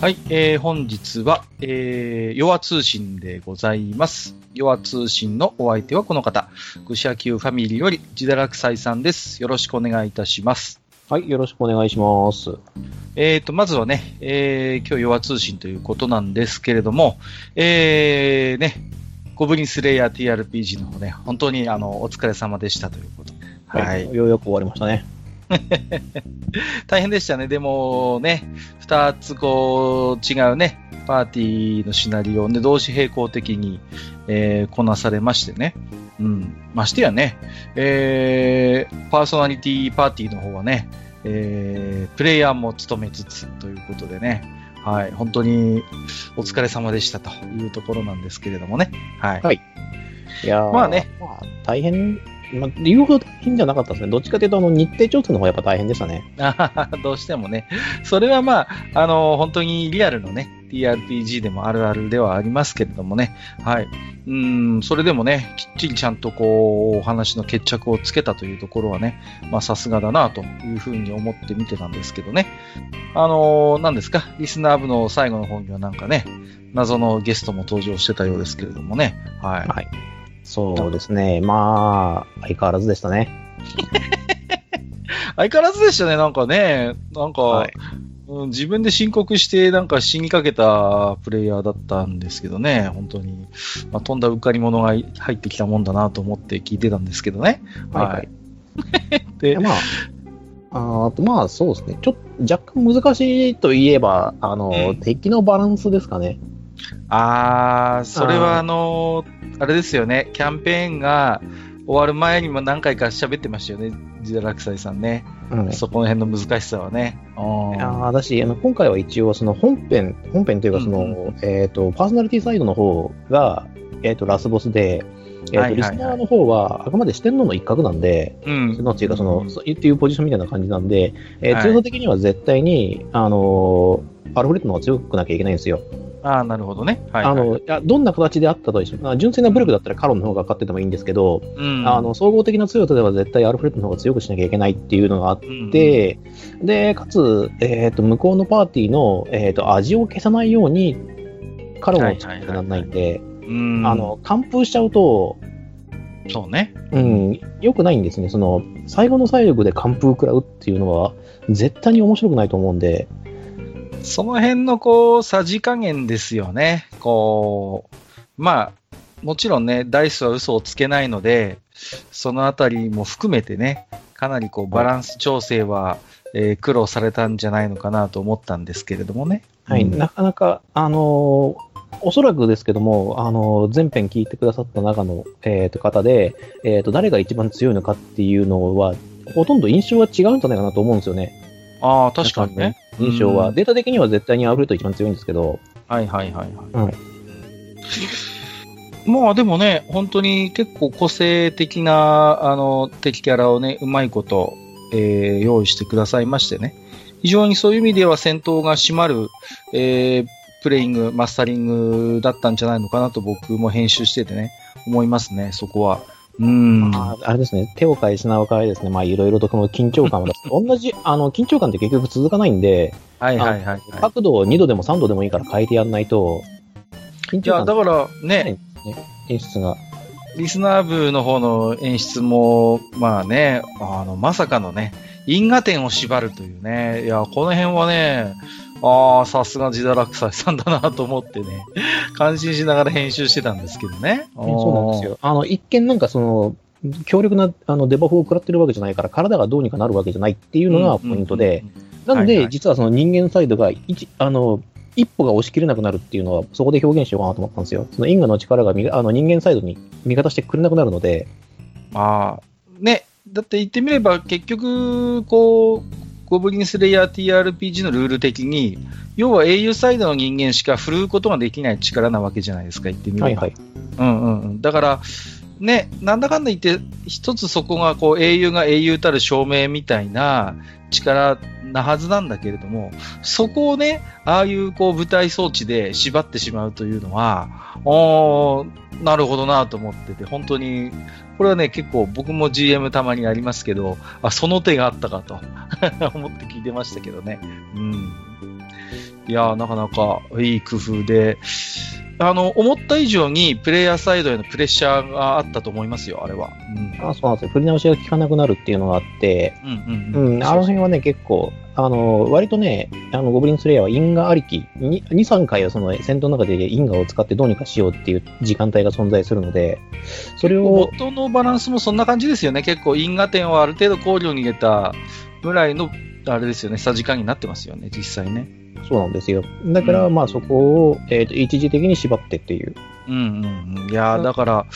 はい、えー、本日は、えー、余話通信でございます。余話通信のお相手はこの方、愚者Qファミリーより自堕落斎さんです。よろしくお願いいたします。はい、よろしくお願いします。えーと、まずはね、えー、今日余話通信ということなんですけれども、えー、ね、ゴブリンスレイヤー TRPG の方ね、本当にあの、お疲れ様でしたということで。はい。ようやく終わりましたね。大変でしたね。でもね、二つこう違うね、パーティーのシナリオをね、同時並行的に、えーこなされましてね。うん。ましてやね、えーパーソナリティパーティーの方はね、えープレイヤーも務めつつということでね、はい、本当にお疲れ様でしたというところなんですけれどもね。はい。はいいやーまあね。まあ、大変、まあ、言うほど大変じゃなかったですね。どっちかというと、あの、日程調整の方がやっぱ大変でしたね。どうしてもね。それはまあ、あの、本当にリアルのね、TRPG でもあるあるではありますけれどもね。はい。うん、それでもね、きっちりちゃんとこう、お話の決着をつけたというところはね、まあさすがだなというふうに思って見てたんですけどね。あの、何ですか、リスナー部の最後の方にはなんかね、謎のゲストも登場してたようですけれどもね。はい。はい。そうですね。まあ、相変わらずでしたね。相変わらずでしたね、なんかね。なんか、はいうん自分で申告してなんか死にかけたプレイヤーだったんですけどね、本当に。まあ、飛んだうっかり者が入ってきたもんだなと思って聞いてたんですけどね。はいはい。でで、まあ、ああと、まあ、そうですね。ちょっと、若干難しいといえば、あの、うん敵のバランスですかね。あー、それはあのーあれですよね、キャンペーンが終わる前にも何回か喋ってましたよね、ジダラクサイさんね。うん。そこの辺の難しさはね。うんああ、だし、あの、今回は一応、その本編、本編というか、その、うんえっ、と、パーソナリティサイドの方が、えっ、と、ラスボスで、えっ、と、はいはいはいリスナーの方は、あくまで四天王の一角なんで、うん。そのっていうか、その、そうっていうポジションみたいな感じなんで、えーはい強さ的には絶対に、あのーアルフレッドの方が強くなきゃいけないんですよ。あー、なるほどね。はい、はい。あの、いやどんな形であったとしても、あ純粋な武力だったらカロンの方が勝っててもいいんですけど、うん、あの、総合的な強さでは絶対アルフレッドの方が強くしなきゃいけないっていうのがあっうん、て、で、かつ、えっ、と、向こうのパーティーの、えっ、と、味を消さないように、カロンを作らなきゃならないんで、完封しちゃうと、そうね。うん、良くないんですね。その、最後の最後で完封食らうっていうのは、絶対に面白くないと思うんで、その辺のこう、さじ加減ですよね。こう、まあ、もちろんね、ダイスは嘘をつけないので、そのあたりも含めてね、かなりこう、バランス調整は、えー苦労されたんじゃないのかなと思ったんですけれどもね。はい、うんなかなか、あのーおそらくですけども、あのー前編聞いてくださった中の、えーと方で、えーと、誰が一番強いのかっていうのは、ほとんど印象は違うんじゃないかなと思うんですよね。ああ、確かにね。印象は。うんデータ的には絶対にアウフレット一番強いんですけど、はいはいはいはい。はい まあでもね、本当に結構個性的な、あの、敵キャラをね、うまいこと、えー用意してくださいましてね。非常にそういう意味では戦闘が締まる、えープレイング、マスタリングだったんじゃないのかなと僕も編集しててね、思いますね、そこは。うん。あーあれですね、手を変え品を変えですね、まあいろいろとこの緊張感を出す。同じ、あの、緊張感って結局続かないんで、はいはいはい、はい。角度を2度でも3度でもいいから変えてやんないと、緊いや、張感だからね、はい演出が。リスナー部の方の演出も、まあね、あの、まさかのね、因果点を縛るというね、いや、この辺はね、ああ、さすが自堕落斎さんだなと思ってね、感心しながら編集してたんですけどね。そうなんですよ。あの、一見なんかその、強力なあのデバフを食らってるわけじゃないから、体がどうにかなるわけじゃないっていうのがポイントで、なので、実はその人間サイドが一、あの、一歩が押し切れなくなるっていうのは、そこで表現しようかなと思ったんですよ。その因果の力がみあの人間サイドに味方してくれなくなるので、まあ、ね、だって言ってみれば結局、こう、ゴブリンスレイヤー TRPG のルール的に、要は英雄サイドの人間しか振るうことができない力なわけじゃないですか、言ってみれば。はいはい。うんうんうん。だから、ね、なんだかんだ言って、一つそこがこう英雄が英雄たる証明みたいな力なはずなんだけれども、そこをね、ああいうこう舞台装置で縛ってしまうというのは、おなるほどなと思ってて、本当に、これはね、結構僕も GM たまにありますけど、あ、その手があったかと 思って聞いてましたけどね。うん。いや、なかなかいい工夫で、あの、思った以上にプレイヤーサイドへのプレッシャーがあったと思いますよ、あれは。うん。あそうなんですよ。振り直しが効かなくなるっていうのがあって、うんう、うんん。あの辺はね、結構、あの、割とね、あの、ゴブリンスレイヤーは因果ありき、2、3回はその戦闘の中で因果を使ってどうにかしようっていう時間帯が存在するので、それを、元のバランスもそんな感じですよね。結構因果点をある程度考慮に入れたぐらいの、あれですよね、さじ加減になってますよね、実際ね。そうなんですよ。だから、うんまあそこを、えっ、と、一時的に縛ってっていう。うんうんうん。いやーだから、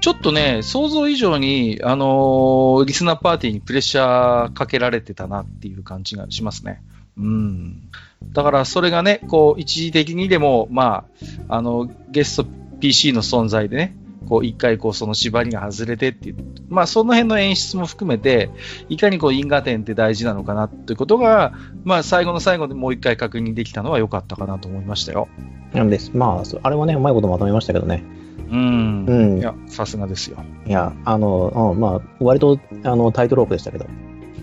ちょっとね、想像以上に、あのーリスナーパーティーにプレッシャーかけられてたなっていう感じがしますね。うん。だから、それがね、こう、一時的にでも、まあ、あの、ゲスト PC の存在でね、こう、一回、こう、その縛りが外れてっていう、まあ、その辺の演出も含めて、いかにこう、因果点って大事なのかなっていうことが、まあ、最後の最後でもう一回確認できたのは良かったかなと思いましたよ。なんです。まあ、そあれはね、うまいことまとめましたけどね。うん。うんいや、さすがですよ。いや、あの、うん、まあ、割と、あの、タイトロープでしたけど。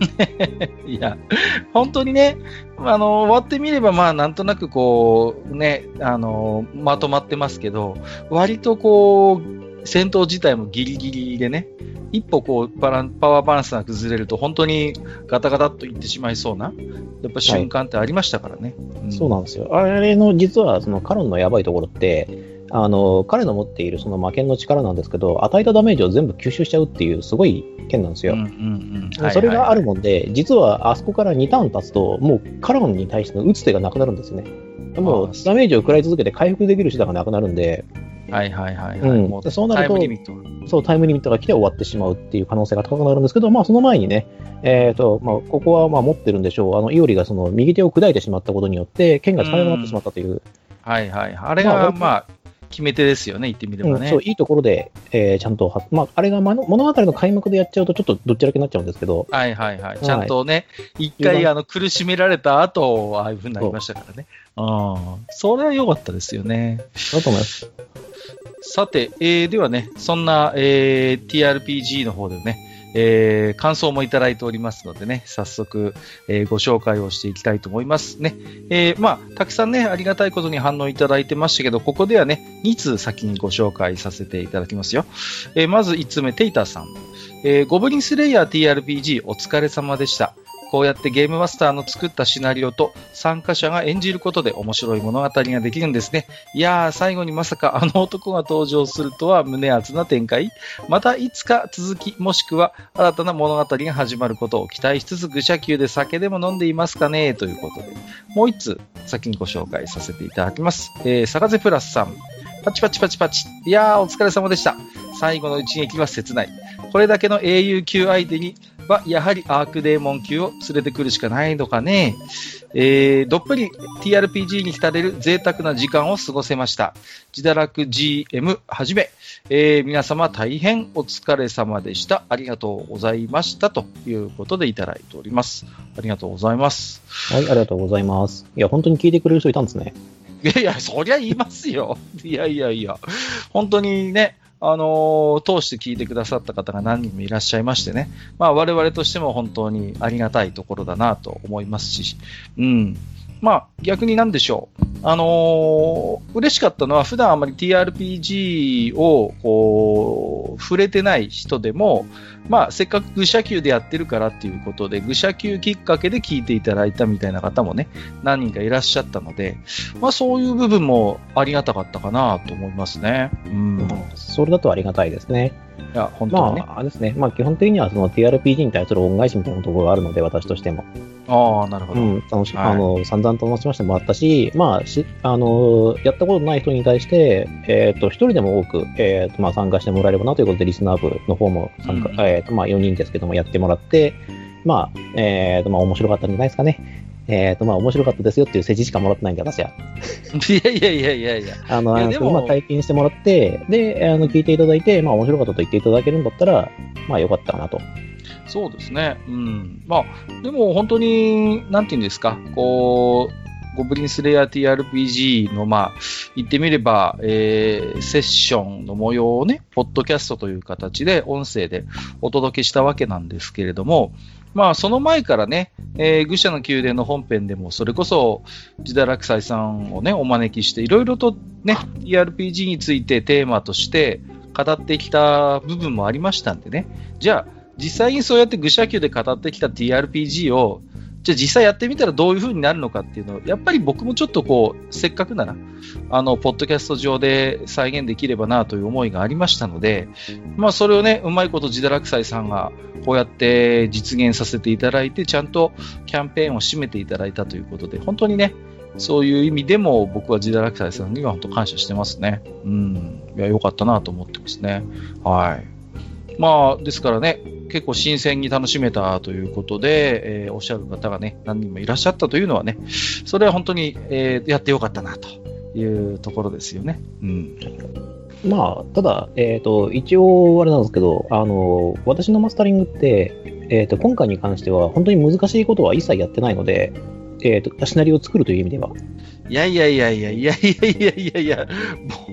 いや、本当にね、あの、終わってみれば、まあ、なんとなくこう、ね、あの、まとまってますけど、割とこう、戦闘自体もギリギリでね、一歩こう、バラン、パワーバランスが崩れると、本当にガタガタっといってしまいそうな、やっぱ瞬間ってありましたからね。そうなんですよ。あれの、実は、その、カロンのやばいところって、あの、彼の持っているその魔剣の力なんですけど、与えたダメージを全部吸収しちゃうっていう、すごい剣なんですよ。それがあるももんで、実はあそこから2ターン経つと、もうカロンに対しての打つ手がなくなるんですよね。もうダメージを食らい続けて回復できる手段がなくなるんで、はいはいはいはい。うんそうなるとタイムリミット。そうタイムリミットが来て終わってしまうっていう可能性が高くなるんですけど、まあその前にね、えっ、と、まあここはまあ持ってるんでしょう。あの、イオリがその右手を砕いてしまったことによって、剣が使えなくなってしまったという、はいはい。あれまあが、まあ、決め手ですよね、言ってみればね。うんそう、いいところで、えーちゃんとは、まああれが物語の開幕でやっちゃうとちょっとどっちらけになっちゃうんですけど、はいはいはい。いちゃんとね、一回あの苦しめられた後、ああいう風になりましたからね。うん。それは良かったですよね。だと思います。さて、えーではね、そんな、えー TRPG の方でね、えー感想もいただいておりますのでね、早速、えーご紹介をしていきたいと思いますね。えーまあ、たくさんね、ありがたいことに反応いただいてましたけど、ここではね、2通先にご紹介させていただきますよ。えーまず1通目、テイターさん。えーゴブリンスレイヤー TRPG お疲れ様でした。こうやってゲームマスターの作ったシナリオと参加者が演じることで面白い物語ができるんですね。いやー、最後にまさかあの男が登場するとは胸熱な展開。またいつか続き、もしくは新たな物語が始まることを期待しつつ、愚者級で酒でも飲んでいますかね？ということで、もう一つ先にご紹介させていただきます。えー、サガゼプラスさん。パチパチパチパチ。いやー、お疲れ様でした。最後の一撃は切ない。これだけの英雄級相手には、やはりアークデーモン級を連れてくるしかないのかね。えー、どっぷり TRPG に浸れる贅沢な時間を過ごせました。自堕落 GM はじめ、えー皆様大変お疲れ様でした。ありがとうございました。ということでいただいております。ありがとうございます。はい、ありがとうございます。いや、本当に聞いてくれる人いたんですね。いやいや、そりゃ言いますよ。いやいやいや。本当にね、あの通して聞いてくださった方が何人もいらっしゃいましてね。まあ我々としても本当にありがたいところだなと思いますし。うん。まあ逆になんでしょう。あのー嬉しかったのは普段あまり TRPG をこう、触れてない人でも、まあせっかく愚者級でやってるからっていうことで、愚者級きっかけで聞いていただいたみたいな方もね、何人かいらっしゃったので、まあそういう部分もありがたかったかなと思いますね。うん。それだとありがたいですね。いや、本当にね。まあ、あれですね。まあ、基本的にはその TRPG に対する恩返しみたいなところがあるので、私としても。ああ、なるほど。うん、楽し、はいあの、散々と楽しませてもらったし、まあ、し、あの、やったことない人に対して、えっ、と、一人でも多く、えっ、と、まあ、参加してもらえればなということで、リスナー部の方も参加、うんえっ、と、まあ、4人ですけども、やってもらって、まあ、えっ、と、まあ、面白かったんじゃないですかね。えっ、と、まあ、面白かったですよっていう世辞しかもらってないんで、私は。いやいやいやいやいや。あの、あのまあ、体験してもらって、で、あの、聞いていただいて、まあ、面白かったと言っていただけるんだったら、まあ、よかったかなと。そうですね。うん。まあ、でも本当に、なんていうんですか、こう、ゴブリンスレイヤー TRPG の、まあ、言ってみれば、えー、セッションの模様をね、ポッドキャストという形で、音声でお届けしたわけなんですけれども、まあ、その前からね、えー、愚者の宮殿の本編でも、それこそ、ジダラクサイさんをね、お招きして、いろいろとね、TRPG についてテーマとして語ってきた部分もありましたんでね、じゃあ、実際にそうやって愚者級で語ってきた TRPG を、じゃあ実際やってみたらどういう風になるのかっていうのを、やっぱり僕もちょっとこう、せっかくなら、あの、ポッドキャスト上で再現できればなという思いがありましたので、まあそれをね、うまいことジダラクサイさんがこうやって実現させていただいて、ちゃんとキャンペーンを締めていただいたということで、本当にね、そういう意味でも僕はジダラクサイさんには本当感謝してますね。うん。いや、良かったなと思ってますね。はい。まあ、ですからね、結構新鮮に楽しめたということで、えー、おっしゃる方がね、何人もいらっしゃったというのはね、それは本当に、えー、やってよかったなというところですよね。うん。まあ、ただ、えっ、ー、と、一応、あれなんですけど、あの、私のマスタリングって、えっ、と、今回に関しては、本当に難しいことは一切やってないので、えっ、ー、と、シナリオを作るという意味では、いやいやいやいやいやいやいやいやいや、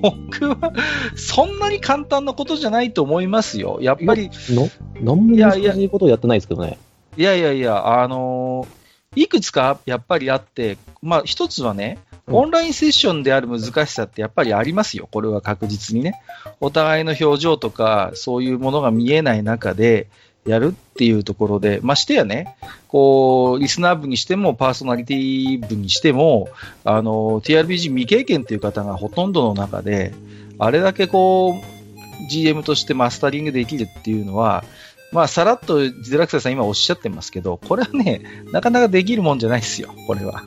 僕はそんなに簡単なことじゃないと思いますよ。やっぱり。の何も難しいことをやってないですけどね。いやいやいや、あのー、いくつかやっぱりあって、まあ一つはね、オンラインセッションである難しさってやっぱりありますよ。これは確実にね。お互いの表情とか、そういうものが見えない中で、やるっていうところで、ましてやね、こう、リスナー部にしても、パーソナリティ部にしても、あの、TRPG 未経験っていう方がほとんどの中で、あれだけこう、GM としてマスタリングできるっていうのは、まあ、さらっとジデラクサさん今おっしゃってますけど、これはね、なかなかできるもんじゃないですよ、これは。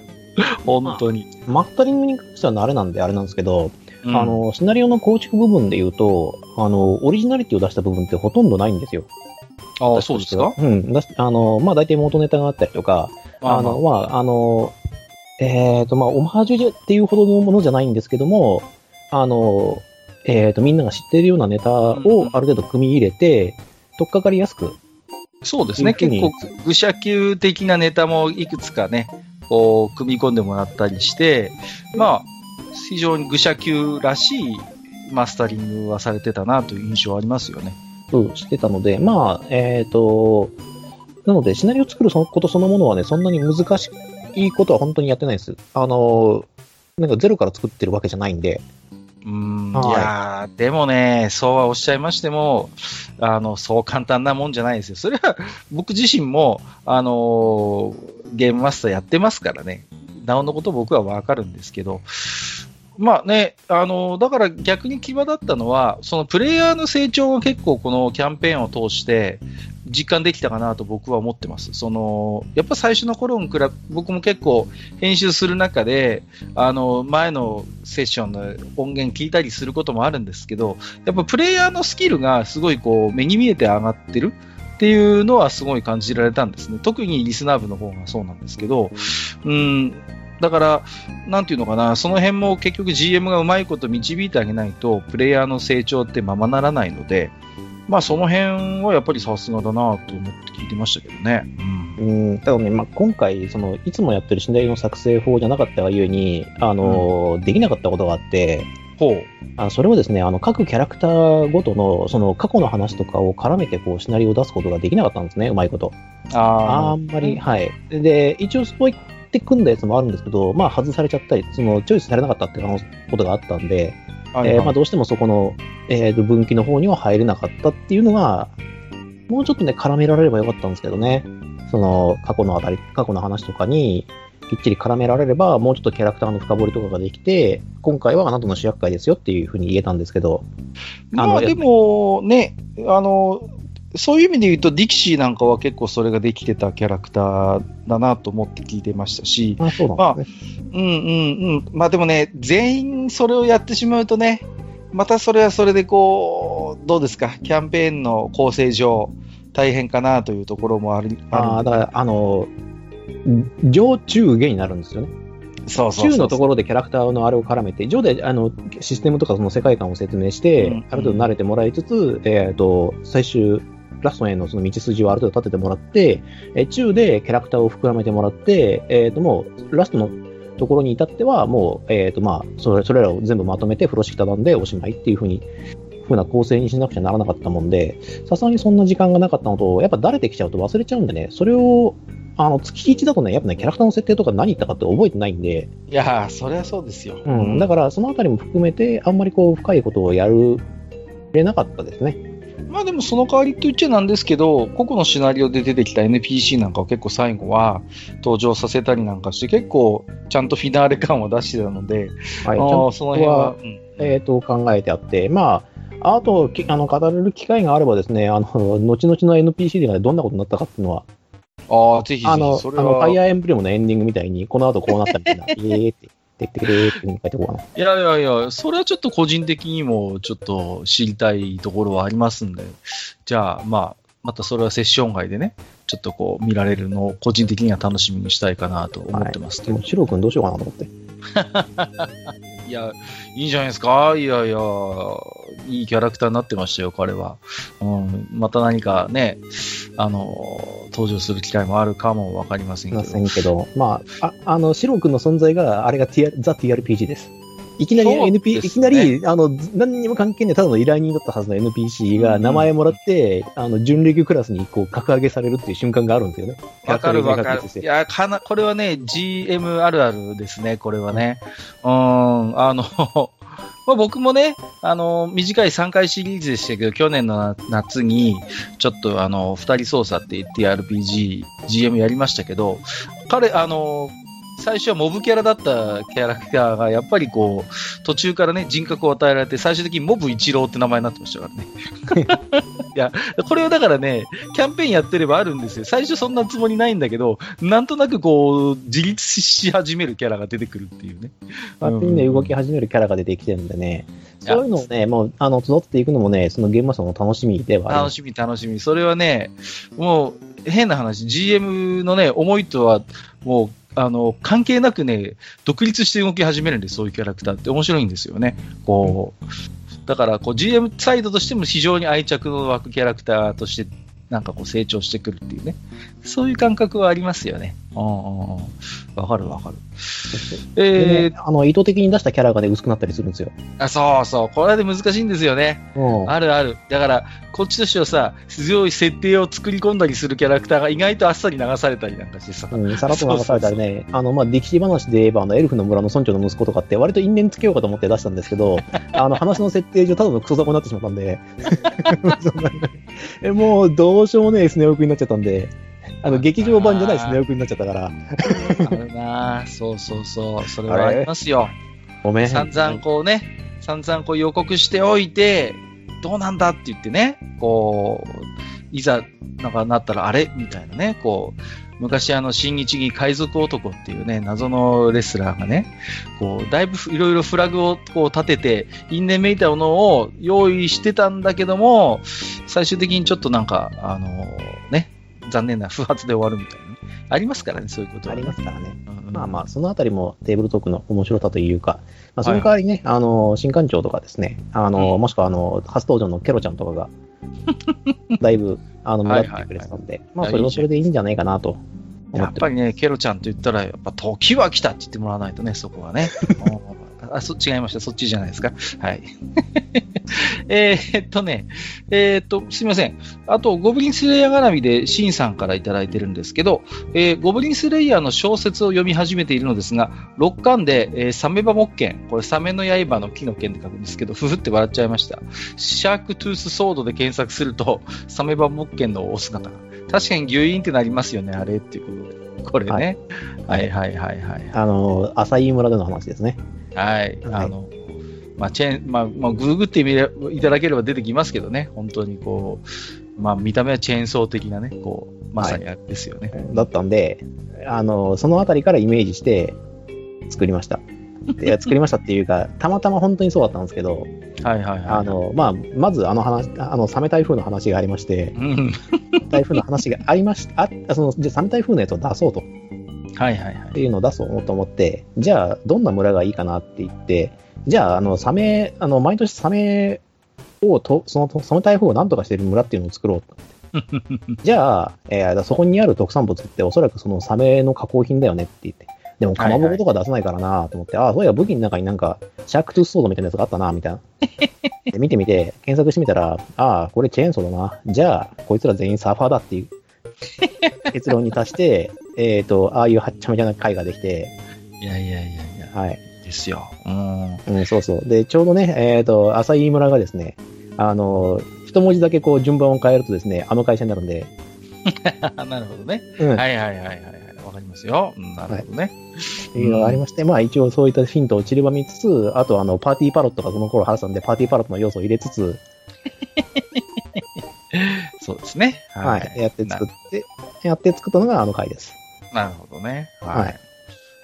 本当に。まあ、マスタリングに関しては慣れなんであれなんですけど、うん、あの、シナリオの構築部分で言うと、あの、オリジナリティを出した部分ってほとんどないんですよ。ああ、そうですか？うん。だあの、まあ、大体元ネタがあったりとか、あの、まあ、あの、えっ、ー、と、まあ、オマージュっていうほどのものじゃないんですけども、あの、えっ、ー、と、みんなが知ってるようなネタをある程度組み入れて、とっかかりやすく。そうですね。結構、愚者級的なネタもいくつかね、こう、組み込んでもらったりして、まあ、非常に愚者級らしいマスタリングはされてたなという印象はありますよね。プしてたので、まあ、えっ、ー、と、なので、シナリオを作ることそのものはね、そんなに難しいことは本当にやってないです。あの、なんかゼロから作ってるわけじゃないんで。うん、はい、いやでもね、そうはおっしゃいましても、あの、そう簡単なもんじゃないですよ。それは、僕自身も、あの、ゲームマスターやってますからね。なおのこと僕はわかるんですけど、まあね、あの、だから逆に際立ったのは、そのプレイヤーの成長が結構このキャンペーンを通して実感できたかなと僕は思ってます。その、やっぱ最初の頃に比べ、僕も結構編集する中で、あの、前のセッションの音源聞いたりすることもあるんですけど、やっぱプレイヤーのスキルがすごいこう目に見えて上がってる。っていうのはすごい感じられたんですね。特にリスナー部の方がそうなんですけど、うん、だから、なんていうのかな、その辺も結局 GM がうまいこと導いてあげないと、プレイヤーの成長ってままならないので、まあその辺はやっぱりさすがだなと思って聞いてましたけどね。うん。うん、ただね、まあ今回、その、いつもやってるシナリオの作成法じゃなかったがゆえに、あの、うん、できなかったことがあって、ほう。あそれはですね、あの、各キャラクターごとの、その、過去の話とかを絡めて、こう、シナリオを出すことができなかったんですね、うまいこと。ああんまり、はい。で、一応、そういって組んだやつもあるんですけど、まあ外されちゃったり、そのチョイスされなかったってことがあったんで、はいはい、えー、まあどうしてもそこの、えー、分岐の方には入れなかったっていうのが、もうちょっとね、絡められればよかったんですけどね。その、過去のあたり、過去の話とかに、きっちり絡められれば、もうちょっとキャラクターの深掘りとかができて、今回はあなたの主役会ですよっていうふうに言えたんですけど。まあでも、ね、あの、そういう意味で言うと、ディキシーなんかは結構それができてたキャラクターだなと思って聞いてましたし、あそうなんですね、まあ、うんうんうん。まあでもね、全員それをやってしまうとね、またそれはそれでこう、どうですか、キャンペーンの構成上、大変かなというところもある。ああ、だから、あの、上中下になるんですよね。そうそう中のところでキャラクターのあれを絡めて、上であのシステムとかその世界観を説明して、うんうん、ある程度慣れてもらいつつ、えっ、ー、と、最終ラストへのその道筋をある程度立ててもらって、え中でキャラクターを膨らめてもらって、えっ、ー、ともう、ラストの、ところに至っては、もう、えっ、と、まあ、それ、それらを全部まとめて風呂敷畳んでおしまいっていうふうに、ふうな構成にしなくちゃならなかったもんで、さすがにそんな時間がなかったのと、やっぱ慣れてきちゃうと忘れちゃうんでね、それを、あの、月1だとね、やっぱね、キャラクターの設定とか何言ったかって覚えてないんで、いやー、そりゃそうですよ。うん、だからそのあたりも含めて、あんまりこう、深いことをやる、れなかったですね。まあでもその代わりと言っちゃなんですけど、個々のシナリオで出てきた NPC なんかを結構最後は登場させたりなんかして、結構ちゃんとフィナーレ感を出してたので、はい、あその辺は、うんえー、と考えてあって、まあ、あと、きあの語れる機会があればですね、あの、後々の NPC でどんなことになったかっていうのは、ああ、ぜひぜひ、あの、ファは。イアーエンブレムのエンディングみたいに、この後こうなったみたいな、えーって、てってくれーって書いておこう。いやいやいや、それはちょっと個人的にもちょっと知りたいところはありますんで、じゃあ、まあ、またそれはセッション外でね、ちょっとこう見られるのを個人的には楽しみにしたいかなと思ってますけど。でも、シロ君どうしようかなと思って。いや、いいんじゃないですか？いやいや、いいキャラクターになってましたよ、彼は。うん、また何かね、あの、登場する機会もあるかもわかりませんけど。ませんけど、まあ、ああの、シロ君の存在が、あれが TR ザ・ TRPG です。いきなり NP、ねいきなり、あの、何にも関係ない、ただの依頼人だったはずの NPC が名前もらって、あの、準レギュクラスにこう、格上げされるっていう瞬間があるんですよね。わかるわかるいや、かな、これはね、GM あるあるですね、これはね。うん、あの、まあ、僕もね、あの、短い3回シリーズでしたけど、去年の夏に、ちょっとあの、二人操作って言って RPG、GM やりましたけど、彼、あの、最初はモブキャラだったキャラクターが、やっぱりこう、途中からね、人格を与えられて、最終的にモブ一郎って名前になってましたからね。いや、これはだからね、キャンペーンやってればあるんですよ。最初そんなつもりないんだけど、なんとなくこう、自立し始めるキャラが出てくるっていうね。勝手にね、うん動き始めるキャラが出てきてるんでね、そういうのをね、もう、あの、集っていくのもね、そのゲームマスターの楽しみではあります。楽しみ楽しみ。それはね、もう、変な話、GM のね、思いとは、もう、あの、関係なくね、独立して動き始めるんです、そういうキャラクターって面白いんですよね。こう、だから、こう、GM サイドとしても非常に愛着の湧くキャラクターとして、なんかこう成長してくるっていうね。そういう感覚はありますよね。わかるわかる。えでね、あの、意図的に出したキャラがね、薄くなったりするんですよ。ー、あ、そうそう。これで難しいんですよね。うん。あるある。だから、こっちとしてはさ、強い設定を作り込んだりするキャラクターが意外とあっさり流されたりなんかしてさ。うん、さらっと流されたらね、あの、まあ、歴史話で言えば、あの、エルフの村の村長の息子とかって、割と因縁つけようかと思って出したんですけど、あの、話の設定上、ただのクソザコになってしまったんで、もう、どうしようもねえスネ夫君になっちゃったんで、あの、劇場版じゃないスネ夫君になっちゃったから、あるなぁそうそうそう。それはありますよ。ごめん。散々こうね、散々こう予告しておいて、どうなんだって言ってね、こう、いざ、なんかなったらあれ？みたいなね、こう、昔あの、新日銀海賊男っていうね、謎のレスラーがね、こう、だいぶいろいろフラグをこう立てて、因縁めいたものを用意してたんだけども、最終的にちょっとなんか、あのね、残念な不発で終わるみたいなね。ありますからね、そういうことは、ありますからね。うんうんまあまあ、そのあたりもテーブルトークの面白さというか、まあ、その代わりね、あの、新館長とかですね、あの、うんもしくはあの、初登場のケロちゃんとかが、だいぶ、あの、目立ってくれてたんで、まあ、それはそれでいいんじゃないかなと。やっぱりね、ケロちゃんと言ったら、やっぱ時は来たって言ってもらわないとね、そこはね。うんあ、そ、違いました。そっちじゃないですか。はい。えーっとね、えーっと、すみません。あと、ゴブリンスレイヤー絡みで、シンさんからいただいてるんですけど、えーゴブリンスレイヤーの小説を読み始めているのですが、6巻で、えーサメバ木剣、これサメの刃の木の剣って書くんですけど、ふふって笑っちゃいました。シャークトゥースソードで検索すると、サメバ木剣のお姿が。確かにギュイーンってなりますよね、あれっていうことで。これね。はいはいはいはい。あの、浅井村での話ですね。はい。はいあの、まあ、チェーン、まあ、まあ、ググってみれいただければ出てきますけどね。本当にこう、まあ、見た目はチェーンソー的なね、こう、まさにあれですよね。だったんで、あの、そのあたりからイメージして作りました。いや 作りましたっていうか、たまたま本当にそうだったんですけど、はいはいはい。あ、の、まあ、まずあの話、あの、サメ台風の話がありまして、うん。台風の話がありました、あ、その、じゃあサメ台風のやつを出そうと。はいはいはいって。いうのを出そうと思って、じゃあ、どんな村がいいかなって言って、じゃあ、あの、サメ、あの、毎年サメをと、その、その台風を何とかしている村っていうのを作ろうと。じゃあ、えーそこにある特産物っておそらくそのサメの加工品だよねって言って。でも、かまぼことか出さないからなと思って、ああ、そういや武器の中になんか、シャークトゥースソードみたいなやつがあったなみたいな。で見てみて、検索してみたら、ああ、これチェーンソーだな。じゃあ、こいつら全員サーファーだっていう結論に達して、えっ、と、ああいうはっちゃめちゃな回ができて、いやいやいやいや、はい。ですよ。うん。うん、そうそう。で、ちょうどね、えっ、と、浅井村がですね、あの、一文字だけこう順番を変えるとですね、あの会社になるんで、なるほどね。うん、はいはいはいはいはい。わかりますよ。うんなるほどね。っていうのがありまして、まあ一応そういったヒントを散りばみつつ、あとあの、パーティーパロットがその頃話したんで、パーティーパロットの要素を入れつつ、そうですね。はい、やって作って、やって作ったのがあの回です。なるほどね。はい。はい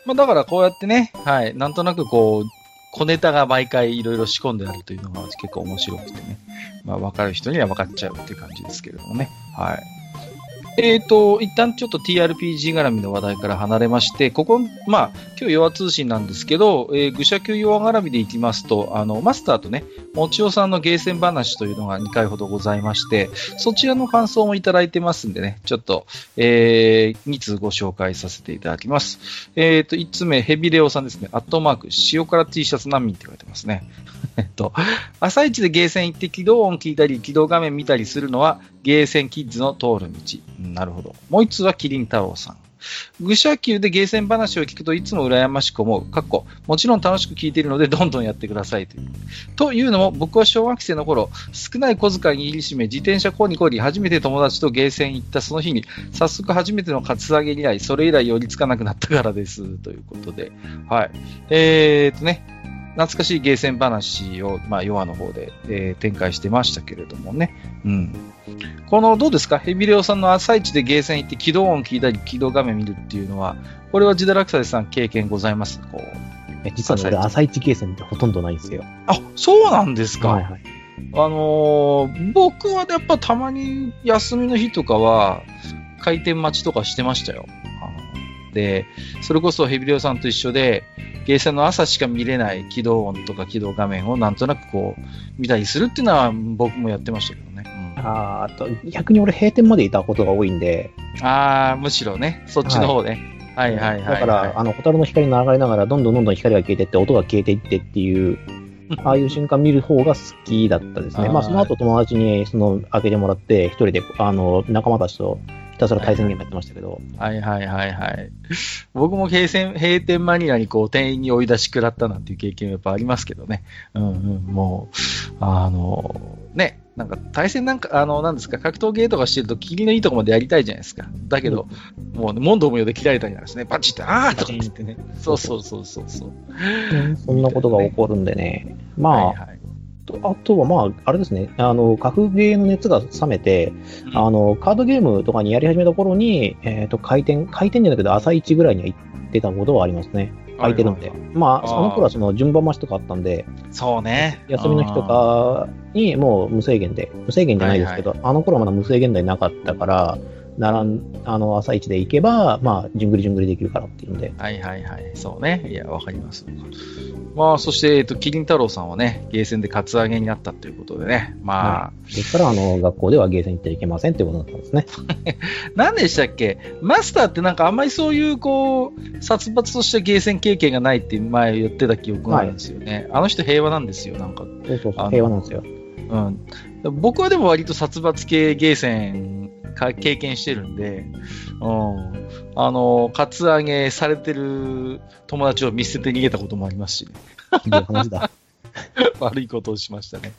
まあだからこうやってね、はい。なんとなくこう、小ネタが毎回いろいろ仕込んであるというのが結構面白くてね。まあ分かる人には分かっちゃうっていう感じですけれどもね。はい。えーと、一旦ちょっと TRPG 絡みの話題から離れまして、ここ、まあ、今日弱通信なんですけど、えー、愚者級弱絡みでいきますと、あの、マスターとね、もちおさんのゲーセン話というのが2回ほどございまして、そちらの感想もいただいてますんでね、ちょっと、えー、2通ご紹介させていただきます。えーと、1つ目、ヘビレオさんですね、アットマーク、塩辛 T シャツ難民って書いてますね。えっと、朝一でゲーセン行って起動音聞いたり、起動画面見たりするのは、ゲーセンキッズの通る道。なるほど。もう一つはキリン太郎さん。愚者級でゲーセン話を聞くといつも羨ましく思う。かっこ、もちろん楽しく聞いているのでどんどんやってくださいという。というのも、僕は小学生の頃、少ない小遣いに握りしめ、自転車こにこり、初めて友達とゲーセン行ったその日に、早速初めてのカツアゲに遭い、それ以来寄りつかなくなったからです。ということで。はい。えーとね、懐かしいゲーセン話を、まあ、ヨアの方で、えー展開してましたけれどもね。うん。この、どうですか？ヘビレオさんの朝一でゲーセン行って起動音聞いたり、起動画面見るっていうのは、これはジダラクサデさん経験ございます？こう。え実はね、俺朝一ゲーセンってほとんどないんですよ。あ、そうなんですか？はいはい。あのー僕はやっぱたまに休みの日とかは、開店待ちとかしてましたよ。で、それこそヘビレオさんと一緒で、ゲーセンの朝しか見れない起動音とか起動画面をなんとなくこう、見たりするっていうのは僕もやってましたけどね。うん、あーあと、逆に俺閉店までいたことが多いんで、あー、むしろね、そっちの方ね。はい、はい、はいはい。だから、あの、ホタルの光の流れながら、どんどんどんどん光が消えてって、音が消えていってっていう、ああいう瞬間見る方が好きだったですね。あーまあ、その後友達に、その、開けてもらって、一人で、あの、仲間たちと、ひたすら対戦ゲームやってましたけど、はいはいはいはい。僕も閉店、閉店マニアにこう店員に追い出し食らったなんていう経験はやっぱありますけどね。うんうん、もう、あの、ね、なんか対戦なんか、あの、なんですか、格闘ゲーとかしてると、霧のいいとこまでやりたいじゃないですか。だけど、もうね、問答無用で切られたりなんですね。パチって、あーとか言ってね。そうそうそうそうそう。そんなことが起こるんでね。まあ、はいはい。とあとはまあ、あれですね、あの、格ゲーの熱が冷めて、うん。あの、カードゲームとかにやり始めた頃に、えっ、と、回転、回転じゃなくて朝一ぐらいには行ってたことはありますね。空いて。るんで。まあ、その頃はその順番増しとかあったんで、そうね。休みの日とかにもう無制限で、無制限じゃないですけど、あの頃はまだ無制限台なかったから、並ん、あの、朝一で行けば、まあ、じゅんぐりじゅんぐりできるからっていうので、はいはいはい。そうね。いや、わかります。まあ、そして、えっと、キリン太郎さんはね、ゲーセンでカツアゲになったということでね。まあ、ですから、あの、学校ではゲーセン行ってはいけませんってことだったんですね。何でしたっけ？マスターってなんかあんまりそういう、こう、殺伐としたゲーセン経験がないって前言ってた記憶があるんですよね。あの人平和なんですよ、なんか。そうそうそう、平和なんですよ。うん。僕はでも割と殺伐系ゲーセンか経験してるんで、うん。あの、カツアゲされてる友達を見捨てて逃げたこともありますしね。悪いことをしましたね。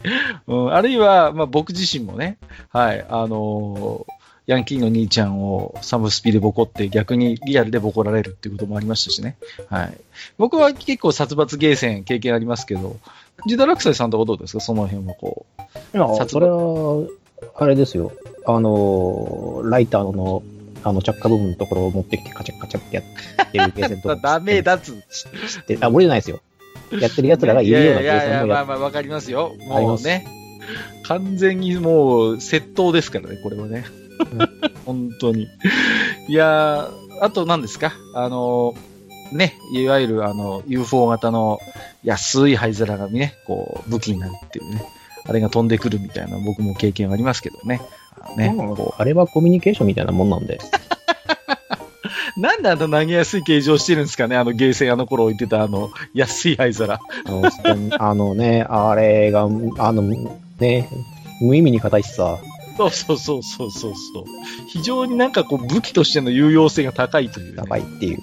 うん、あるいは、まあ、僕自身もね、はい、あのーヤンキーの兄ちゃんをサムスピでボコって逆にリアルでボコられるっていうこともありましたしね。はい。僕は結構殺伐ゲーセン経験ありますけど、ジダラクサイさんとかどうですか？その辺はこう。いや、殺それは、あれですよ。あの、ライターの、あの、着火部分のところを持ってきてカチャカチャってやってるゲーセンとか ダメだっつ知って、あ、俺じゃないですよ。やってる奴らがいるようなゲーいやいやいや、センもやっまあまあわかりますよ。もうね。完全にもう窃盗ですからね、これはね。本当に。いやー、あと何ですか？あの、ね、いわゆるあの、UFO 型の安い灰皿がね、こう、武器になるっていうね。あれが飛んでくるみたいな僕も経験ありますけどね。あのね、うあれはコミュニケーションみたいなもんなんで。う なんであんな投げやすい形状してるんですかねあのゲーセンあの頃置いてたあの安い灰皿。あの あのね、あれが、あの、ね、無意味に硬いしさ。そうそうそうそうそうそう。非常になんかこう武器としての有用性が高いという、ね。高いっていう。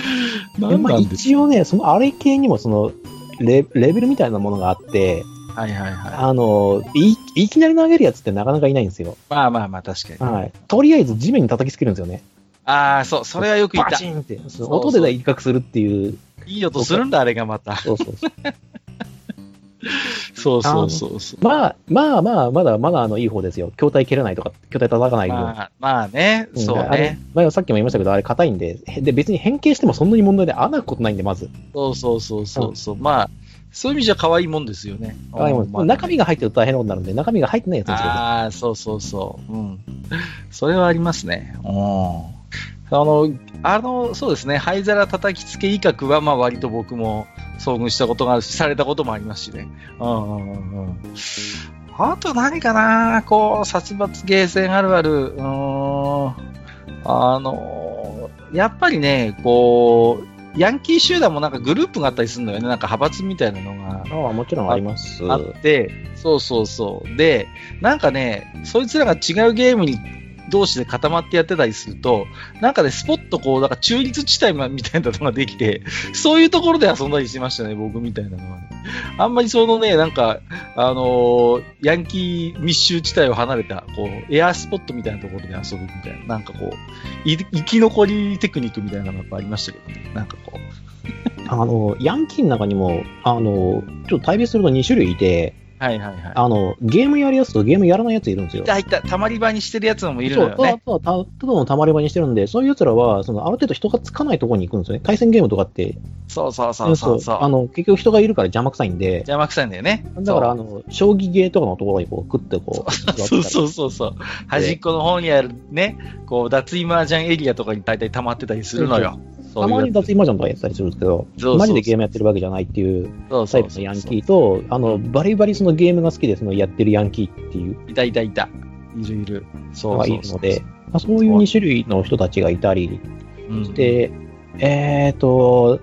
なんまあなんです一応ね、そのあれ系にもそのレ、レベルみたいなものがあって、はいはいはい。あの、い、いきなり投げるやつってなかなかいないんですよ。まあまあまあ確かに。はい。とりあえず地面に叩きつけるんですよね。ああ、そう、それはよく言った。バチンって。そそうの音で威嚇するっていう。いい音するんだ、あれがまた。そうそうそう。そうそうそうそう。まあ、まあまあ、まだまだあの、いい方ですよ。筐体蹴れないとか、筐体叩かない分。まあ、まあね、うんそうあれね。まあ、さっきも言いましたけど、あれ硬いんで、へで、別に変形してもそんなに問題で合わなくことないんで、まず。そうそうそうそうそう。まあ、そういう意味じゃ可愛いもんですよね。可愛いもんうんまあ中身が入ってると大変なことになるんで、中身が入ってないやつにすればああ、そうそうそう。うん。それはありますね。うん。あの、あの、そうですね、灰皿叩きつけ威嚇は、まあ割と僕も遭遇したことがあるし、されたこともありますしね。うんうんうんうん。あと何かなこう、殺伐ゲーセンあるある。うーん。あの、やっぱりね、こう、ヤンキー集団もなんかグループがあったりするのよね。なんか派閥みたいなのが。ああ、もちろんあります。あって、そうそうそう。で、なんかね、そいつらが違うゲームに同士で固まってやってたりすると、なんかね、スポッとこう、なんか中立地帯みたいなのができて、そういうところで遊んだりしてましたね、僕みたいなのはね。あんまりそのね、なんか、あのーヤンキー密集地帯を離れた、こう、エアースポットみたいなところで遊ぶみたいな、なんかこう、い生き残りテクニックみたいなのがありましたけどね、なんかこう。あの、ヤンキーの中にも、あの、ちょっと対比すると2種類いて、はいはいはい。あの、ゲームやるやつとゲームやらないやついるんですよい。たいた、たまり場にしてるやつもいるのよそう、ね。ただただのたまり場にしてるんで、そういう奴らは、その、ある程度人がつかないところに行くんですよね。対戦ゲームとかって、そうそうそうそうそう。あの、結局人がいるから邪魔くさいんで、邪魔くさいんだよね。だから、あの、将棋ゲーとかのところにこう、クッてこう、そうそうそうそう。端っこの方にあるね、こう、脱衣麻雀エリアとかに大体溜まってたりするのよ。たまに脱衣麻雀とかやってたりするんですけど、マジでゲームやってるわけじゃないっていうタイプのヤンキーと、あの、バリバリそのゲームが好きでそのやってるヤンキーっていう。いたいたいた。いるいる。そのがいるので、まあ、そういう2種類の人たちがいたりうんして、えっ、と、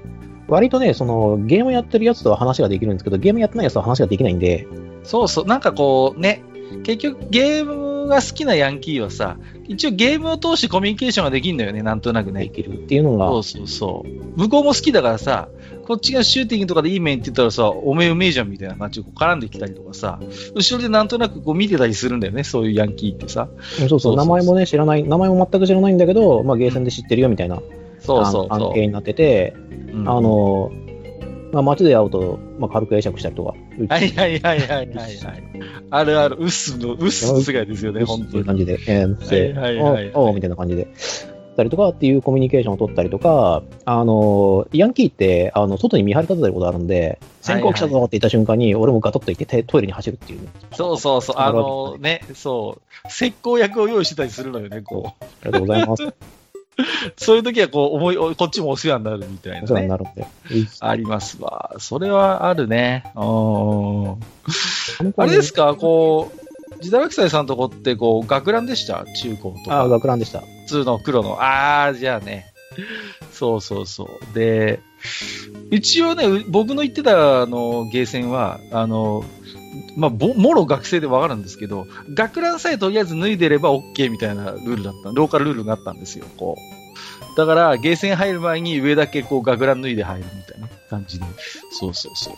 割とね、そのゲームやってるやつとは話ができるんですけど、ゲームやってないやつとは話ができないんで、そうそう。なんかこうね、結局ゲームが好きなヤンキーはさ、一応ゲームを通してコミュニケーションができるんだよね、なんとなくね。できるっていうのが、そうそうそう。向こうも好きだからさ、こっちがシューティングとかでいい面って言ったらさ、おめえうめえじゃんみたいな感じで絡んできたりとかさ、後ろでなんとなくこう見てたりするんだよね、そういうヤンキーってさ。そうそう名前もね、知らない、名前も全く知らないんだけど、まあ、ゲーセンで知ってるよみたいなそうそうそう。関係になってて、うんあの、まあ、街で会うと、まあ、軽く会釈したりとか、はいはいはいはいはいはい。あるある、ウッスの、ウッスの世界ですよね、本当に。そういう感じで、えー、はいはいはいおおみたいな感じで。たりとかっていうコミュニケーションを取ったりとか、あの、ヤンキーって、あの、外に見張り立ててることあるんで、先行来たぞって言った瞬間に、俺もガトッと行ってテトイレに走るっていう、ね。そうそうそう、あのね、そう、石膏薬を用意してたりするのよね、こう。ありがとうございます。そういう時はこう、思い、こっちもお世話になるみたいお世話になね。なるんで。ありますわ。それはあるね。あれですか、こう、自堕落斎さんとこって、こう、学ランでした？中高とああ、か。学ランでした。普通の黒の。あー、じゃあね。そうそうそう。で、一応ね、う僕の言ってたあのゲーセンは、あの、まあ、ぼもろ学生でわかるんですけど、学ランさえとりあえず脱いでれば OK みたいなルールだった、ローカルルールがあったんですよ、こう。だから、ゲーセン入る前に上だけこう学ラン脱いで入るみたいな感じで。そうそうそ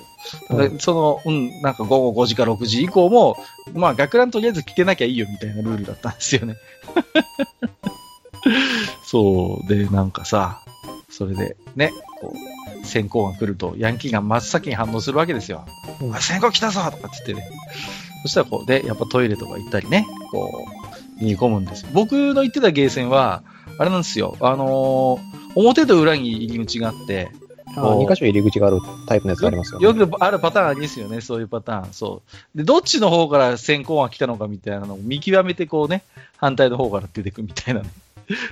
う。うでその、うん、なんか午後5時か6時以降も、まあ学ランとりあえず着てなきゃいいよみたいなルールだったんですよね。そう。で、なんかさ、それで、ね、こう、先行が来ると、ヤンキーが真っ先に反応するわけですよ。うんあ先行来たぞとかって言ってね。そしたらこう、で、やっぱトイレとか行ったりね、こう、逃げ込むんですよ。僕の行ってたゲーセンは、あれなんですよ、あのー表と裏に入り口があって、あこう2箇所入り口があるタイプのやつがありますよ、ね。よくあるパターンありますよね、そういうパターン。そう。で、どっちの方から先行が来たのかみたいなのを見極めて、こうね、反対の方から出てくみたいなね。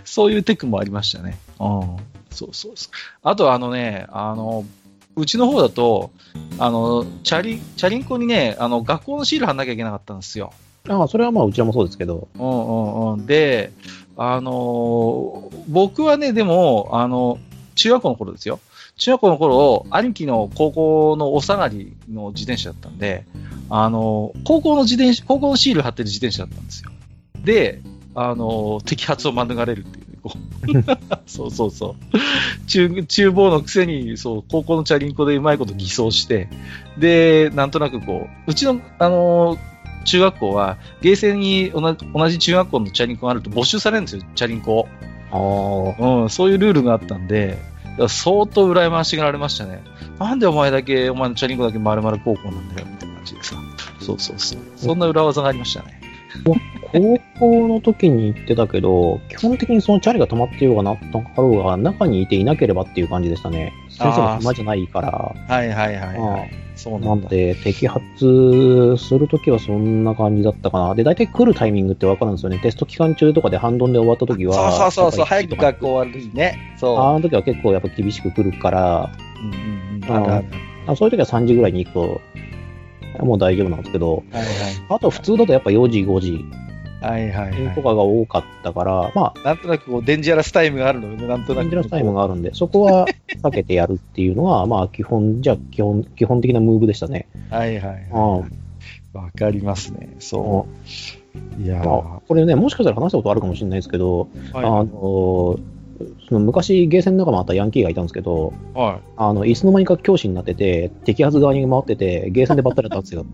そういうテクもありましたね。うん。そうそうそう。あと、あのね、あの、うちの方だと、あの、チャリ、チャリンコにね、あの、学校のシール貼んなきゃいけなかったんですよ。ああ、それはまあ、うちらもそうですけど。うんうんうん。で、あのー僕はね、でも、あの、中学校の頃ですよ。中学校の頃、兄貴の高校のお下がりの自転車だったんで、あのー高校の自転車、高校のシール貼ってる自転車だったんですよ。で、あのー摘発を免れるっていう。こ うそうそうそう。中、厨房のくせに、そう、高校のチャリンコでうまいこと偽装して、で、なんとなくこう、うちの、あのー中学校は、ゲーセンに同じ同じ中学校のチャリンコがあると没収されるんですよ、チャリンコを。ああ。うん、そういうルールがあったんで、相当羨ましがられましたね。なんでお前だけ、お前のチャリンコだけ丸々高校なんだよ、みたいな感じでさ。そうそうそう。そんな裏技がありましたね。高校の時に行ってたけど、基本的にそのチャリが止まってようがなったかろうが、中にいていなければっていう感じでしたね。先生も暇じゃないから。はいはいはい、はあい。そうあなんだ。で、摘発するときはそんな感じだったかな。で、大体来るタイミングってわかるんですよね。テスト期間中とかで半ドンで終わったときは。そうそうそう早く学校終わるしね。そあの時は結構やっぱ厳しく来るから、う。うんうんうん。そういう時は3時ぐらいに行くと、もう大丈夫なんですけど、はいあと普通だとやっぱ4時、5時はい。はいはいはとかが多かったから、まあ、い。なんとなくこう、デンジャラスタイムがあるのよね、なんとなく。デンジャラスタイムがあるんで、そこは避けてやるっていうのは、まあ基本、じゃあ基本、基本的なムーブでしたね。はいはいあはい。わかりますね。そう。いやーあこれね、もしかしたら話したことあるかもしれないですけど、あはの、その昔、ゲーセンの中もあったヤンキーがいたんですけど、い。はあの、いつの間にか教師になってて、摘発側に回ってて、ゲーセンでばったりやったんですよ。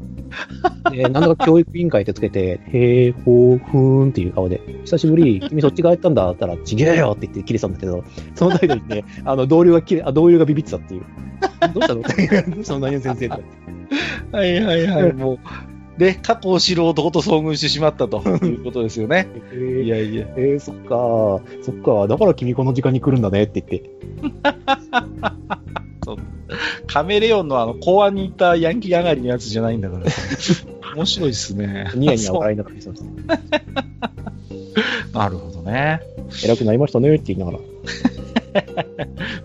で、なんだか教育委員会ってつけて、へー、ほー、ふーんっていう顔で、久しぶり、君そっち側やったんだったら、ちげえよって言って切れてたんだけど、その態度にね、あの、同僚が切れ、あ、同僚がビビってたっていう。どうしたの？どうしたの？何々先生とかいはいはいはい。もう、で、過去を知る男と遭遇してしまったということですよね。言って。いやいや。えー、そっか、そっか、だから君この時間に来るんだねって言って。カメレオンのあの、公安に行ったヤンキー上がりのやつじゃないんだから。面白いっすね。ニヤニヤ笑いながら言ってました。そ うなるほどね。偉くなりましたねって言いながら。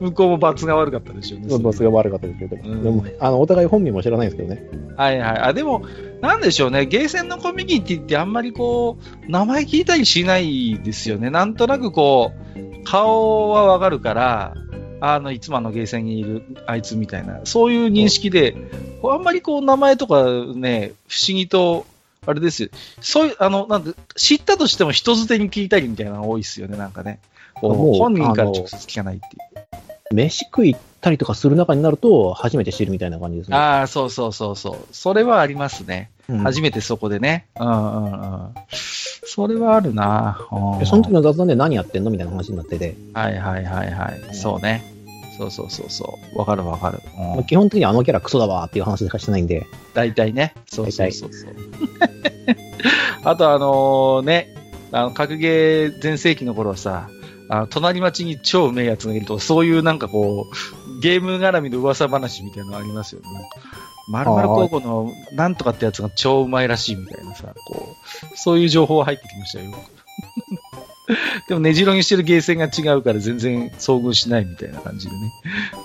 向こうも罰が悪かったでしょうね。バスが悪かったですけど、うんでも、あの、お互い本名も知らないですけどね。はいはい。あ、でも、なんでしょうね。ゲーセンのコミュニティってあんまりこう、名前聞いたりしないですよね。なんとなくこう、顔はわかるから、あの、いつもあのゲーセンにいるあいつみたいな、そういう認識で、こうあんまりこう名前とかね、不思議と、あれですよ。そういう、あの、なんで、知ったとしても人づてに聞いたりみたいなのが多いですよね、なんかね。本人から直接聞かないっていう。飯食い行ったりとかする中になると、初めて知るみたいな感じですね。ああ、そうそうそうそう。それはありますね。うん初めてそこでね。うんうんうん。それはあるな。うんでその時の雑談で何やってんのみたいな話になってて、はいはいはいはい。そうね。そうそうそうそう。わかるわかる。うんまあ基本的にあのキャラクソだわっていう話しかしてないんで、大体ね。そうそうそうそう。あとあのね、あの、格ゲー全盛期の頃はさ、あの隣町に超うめえやつがいると、そういうなんかこう、ゲーム絡みの噂話みたいなのありますよね。まるまる高校のなんとかってやつが超うまいらしいみたいなさ、こう、そういう情報は入ってきましたよ。でも、ねじろにしてるゲーセンが違うから全然遭遇しないみたいな感じでね。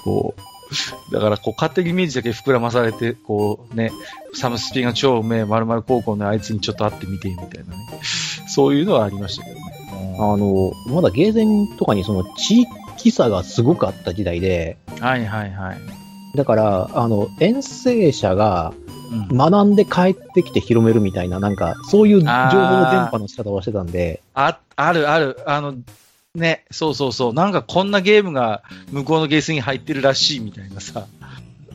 こう、だから、こう、勝手にイメージだけ膨らまされて、こうね、サムスピが超うめえ、〇〇高校のあいつにちょっと会ってみて、みたいなね。そういうのはありましたけどね。あの、まだゲーセンとかにその地域差がすごくあった時代で、はいはいはい。だから、あの、遠征者がうん、学んで帰ってきて広めるみたいな、なんか、そういう情報の伝播の仕方をしてたんで、あ、あるある。あの、ね、そうそうそう。なんかこんなゲームが向こうのゲーセンに入ってるらしいみたいなさ。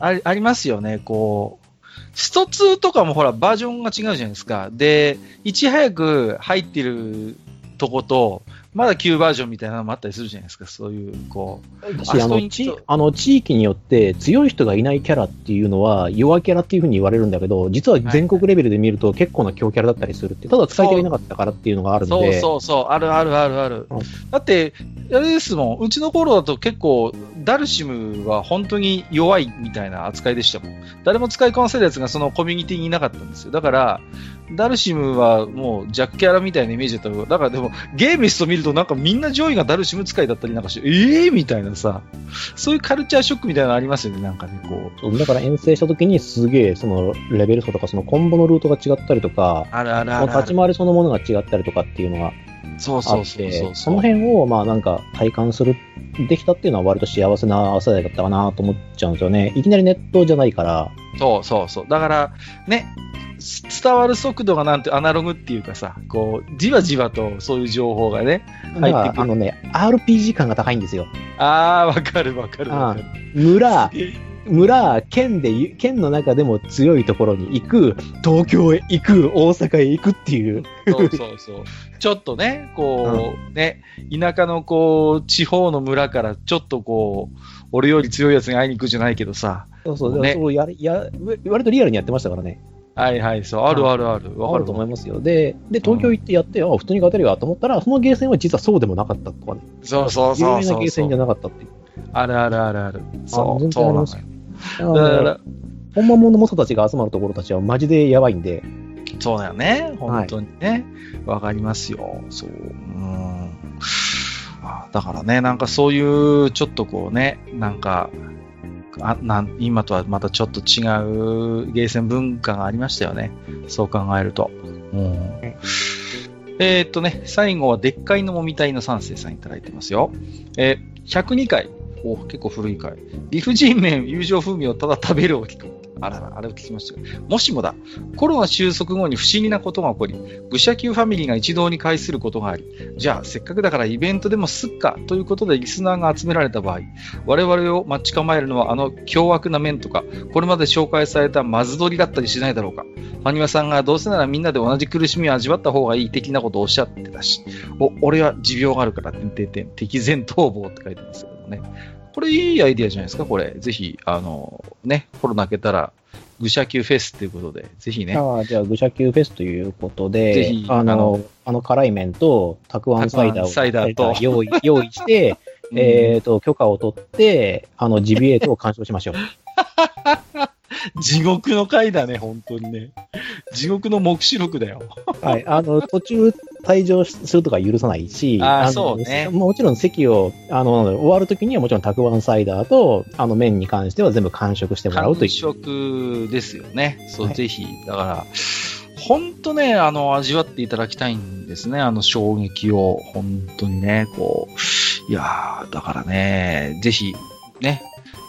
ありありますよね、こう。スト2とかもほら、バージョンが違うじゃないですか。で、いち早く入ってるとこと、まだ旧バージョンみたいなのもあったりするじゃないですか。そういう、こう。しあのあの地域によって強い人がいないキャラっていうのは弱キャラっていうふうに言われるんだけど、実は全国レベルで見ると結構な強キャラだったりするって、ただ使い手がいなかったからっていうのがあるんそうで、そうそう、あるあるあるあるうん。だって、あれですもん、うちの頃だと結構、ダルシムは本当に弱いみたいな扱いでしたもん。誰も使いこなせるやつがそのコミュニティにいなかったんですよ。だから、ダルシムはもう弱キャラみたいなイメージだったけど、だからでもゲーミスト見るとなんかみんな上位がダルシム使いだったりなんかして、ええー、みたいなさ、そういうカルチャーショックみたいなのありますよね、なんかね、こう。だから遠征した時にすげえそのレベル差とかそのコンボのルートが違ったりとか、あるあるある立ち回りそのものが違ったりとかっていうのがそうそうそうそうその辺を、まあなんか体感する、できたっていうのは割と幸せな世代だったかなと思っちゃうんですよね。いきなりネットじゃないから。そうそうそう。だから、ね、伝わる速度がなんてアナログっていうかさ、こう、じわじわとそういう情報がね、入ってくる。あのね、RPG 感が高いんですよ。ああ、わかるわかるわかる。村、村、県で、県の中でも強いところに行く、東京へ行く、大阪へ行くっていう。そうそうそう。ちょっとね、こう、うん、ね、田舎のこう、地方の村からちょっとこう、俺より強いやつに会いに行くじゃないけどさ。そうそう、ね、そうやや、割とリアルにやってましたからね。はいはい、そう、あるあるある。わかると思いますよ。で、で、東京行ってやって、あ、普通に勝てるよと思ったら、そのゲーセンは実はそうでもなかったとかね。そうそうそう有名なゲーセンじゃなかったっていう。あるあるあるある。そう、全然ありますよ。だから、本物の猛者たちが集まるところたちはマジでやばいんで。そうだよね。本当にね。わ、はい、かりますよ。そう。うん。だからね、なんかそういう、ちょっとこうね、なんか、あなん今とはまたちょっと違うゲーセン文化がありましたよね。そう考えると。うん、えー、っとね、最後はでっかいのもみたいの三世さんいただいてますよ。えー、102回、お結構古い回。理不尽麺、友情風味をただ食べるを聞く。あらら、あれを聞きましたよ。もしもだ、コロナ収束後に不思議なことが起こり、愚者級ファミリーが一堂に会することがあり、じゃあ、せっかくだからイベントでもすっかということでリスナーが集められた場合、我々を待ち構えるのはあの凶悪な面とか、これまで紹介されたマズドリだったりしないだろうか。ファニマさんがどうせならみんなで同じ苦しみを味わった方がいい的なことをおっしゃってたし、お、俺は持病があるから、てんてんてん、敵前逃亡って書いてますけどね。これいいアイディアじゃないですか、これ。ぜひ、あの、ね、コロナ明けたら、愚者級フェスということで、ぜひね。ああ、じゃあ、愚者級フェスということで、ぜひ、あの、あの辛い麺と、たくあんサイダーをサイダーと用意用意して、えっと、許可を取って、あの、ジビエートを鑑賞しましょう。地獄の回だね、本当にね。地獄の目視録だよ。はい。あの、途中退場するとか許さないし、あそうね。もちろん席を、あの、終わるときにはもちろんたくあんサイダーと、あの、麺に関しては全部完食してもらうという。完食ですよね。そう、はい、ぜひ。だから、本当ね、あの、味わっていただきたいんですね。あの衝撃を。本当にね、こう。いやー、だからね、ぜひ、ね、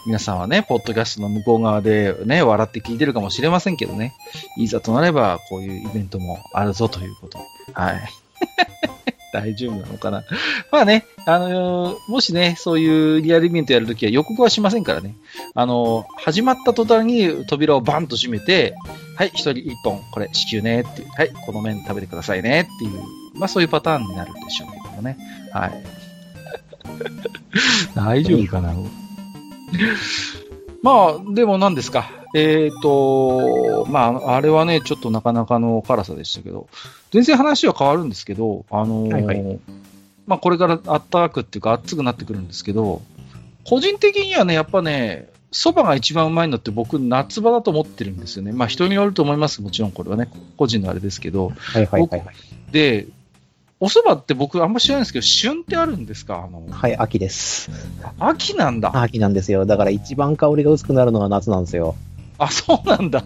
皆さんはね、ポッドキャストの向こう側でね、笑って聞いてるかもしれませんけどね、いざとなれば、こういうイベントもあるぞということ。はい。大丈夫なのかな？まあね、あのー、もしね、そういうリアルイベントやるときは予告はしませんからね。あのー、始まった途端に扉をバンと閉めて、はい、一人一本、これ、支給ねっていう、はい、この麺食べてくださいねっていう、まあそういうパターンになるでしょうけどもね。はい。大丈夫かな？まあ、でも何ですか。えっ、ー、と、まあ、あれはね、ちょっとなかなかの辛さでしたけど、全然話は変わるんですけど、あのーはいはい、まあ、これからあったかくっていうか、熱くなってくるんですけど、個人的にはね、やっぱね、蕎麦が一番うまいのって僕、夏場だと思ってるんですよね。まあ、人によると思います。もちろんこれはね、個人のあれですけど。はいはいはい、はい、で、お蕎麦って僕あんま知らないんですけど、旬ってあるんですか？あのはい、秋です。秋なんだ。秋なんですよ。だから一番香りが薄くなるのが夏なんですよ。あ、そうなんだ。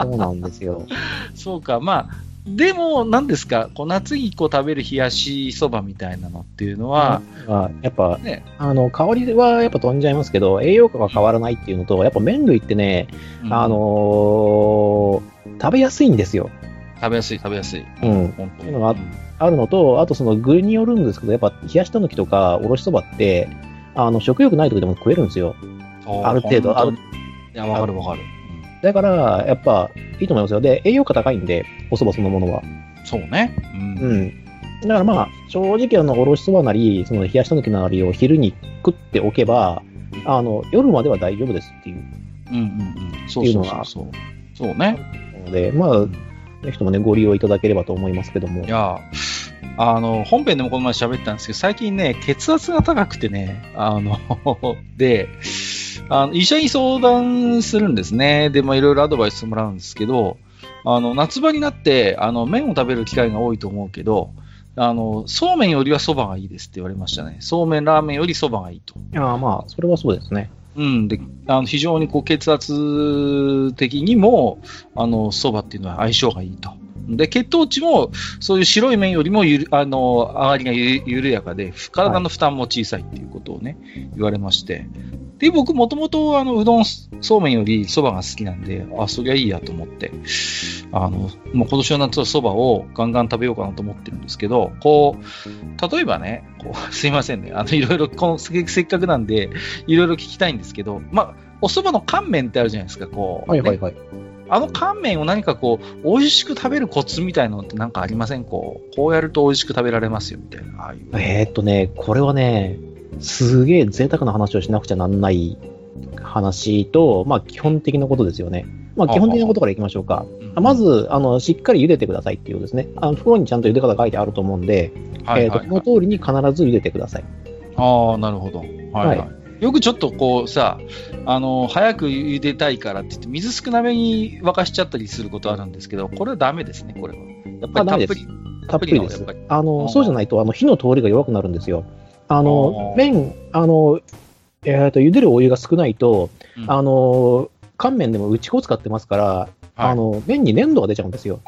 そうなんですよ。そうか、まあ、でも、何ですか、こう夏にこう食べる冷やしそばみたいなのっていうのは、あやっぱ、ね、あの香りはやっぱ飛んじゃいますけど、栄養価が変わらないっていうのと、やっぱ麺類ってね、うん、あのー、食べやすいんですよ。食べやすい、食べやすい。うん。本当いうのがあるのと、あとその具によるんですけど、やっぱ冷やしたぬきとかおろしそばって、あの、食欲ない時でも食えるんですよ。ある程度。ある。いや、わかるわかる。だから、やっぱ、いいと思いますよ。で、栄養価高いんで、お蕎麦そのものは。そうね。うん。うん。だからまあ、正直あの、おろしそばなり、その冷やしたぬきなりを昼に食っておけば、あの、夜までは大丈夫ですっていう。うんうんうん。そうそうそうそう。そうね。ので、まあ、ぜひともね、ご利用いただければと思いますけども。いや、あの、本編でもこの前喋ったんですけど、最近ね、血圧が高くてね、あの、で、あの医者に相談するんですね。で、まあ、いろいろアドバイスもらうんですけど、あの、夏場になって、あの、麺を食べる機会が多いと思うけど、あの、そうめんよりはそばがいいですって言われましたね。そうめん、ラーメンよりそばがいいと。いやまあ、それはそうですね。うん。で、あの、非常にこう、血圧的にも、あの、そばっていうのは相性がいいと。で、血糖値も、そういう白い麺よりもゆる、あの、上がりがゆ緩やかで、体の負担も小さいっていうことをね、言われまして。で、僕もともと、あの、うどん、そうめんよりそばが好きなんで、あ、そりゃいいやと思って、あの、もう今年の夏はそばをガンガン食べようかなと思ってるんですけど、こう、例えばね、こう、すいませんね、あの、いろいろ、この、せせっかくなんで、いろいろ聞きたいんですけど、まあ、お蕎麦の乾麺ってあるじゃないですか、こう。ねはいはいはい。あの乾麺を何かこう、美味しく食べるコツみたいなのってなんかありません？こう、こうやると美味しく食べられますよ、みたいな。ああいう。えーっとね、これはね、すげえ贅沢な話をしなくちゃなんない話と、まあ基本的なことですよね。まあ基本的なことからいきましょうか。うんま、ず、あの、しっかり茹でてくださいっていうですね。あの袋にちゃんと茹で方書いてあると思うんで、えーっと、はいはい、その通りに必ず茹でてください。ああ、なるほど。はい、はい、はよくちょっとこうさ、あの、早く茹でたいからって言って、水少なめに沸かしちゃったりすることあるんですけど、これはダメですね、これは。やっぱりたっぷり。たっぷりです。あの、あーそうじゃないと、あの、火の通りが弱くなるんですよ。あの麺、あの、えーっと、茹でるお湯が少ないと、うんあの、乾麺でも内粉を使ってますから、はいあの、麺に粘度が出ちゃうんですよ。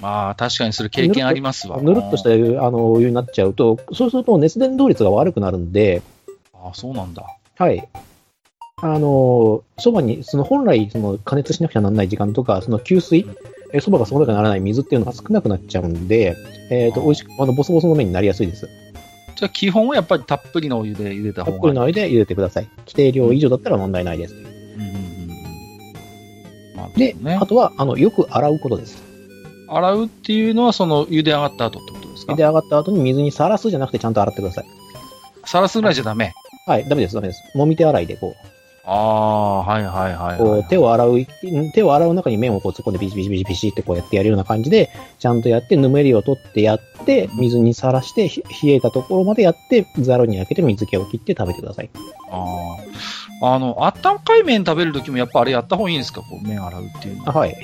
まあ、確かにそれ経験ありますわ。ぬるっとしたあのお湯になっちゃうと、そうすると熱伝導率が悪くなるんで、ああ、そうなんだ。はい。あの、そばに、その本来、その加熱しなくちゃならない時間とか、その給水、えそばがその中にならない水っていうのが少なくなっちゃうんで、えっ、と、あー美味しく、あの、ボソボソの麺になりやすいです。じゃあ基本はやっぱりたっぷりのお湯で茹でたた方がいい。っぷりのお湯で茹でてください。規定量以上だったら問題ないです。うんで、ねあとは、あの、よく洗うことです。洗うっていうのは、その、茹で上がった後ってことですか？茹で上がった後に水にさらすじゃなくてちゃんと洗ってください。さらすぐらいじゃダメ。はい、ダメです、ダメです。もみ手洗いで、こう、ああ、はいはいはい、こはい。う手を洗う、手を洗う中に麺をこう突っ込んでビシビシビシビシってこうやってやるような感じで、ちゃんとやって、ぬめりを取ってやって、水にさらして、ひ冷えたところまでやって、ざるに開けて水気を切って食べてください。ああ。あの、あったかい麺食べるときもやっぱあれやった方がいいんですか？こう、麺洗うっていうのは。あはい。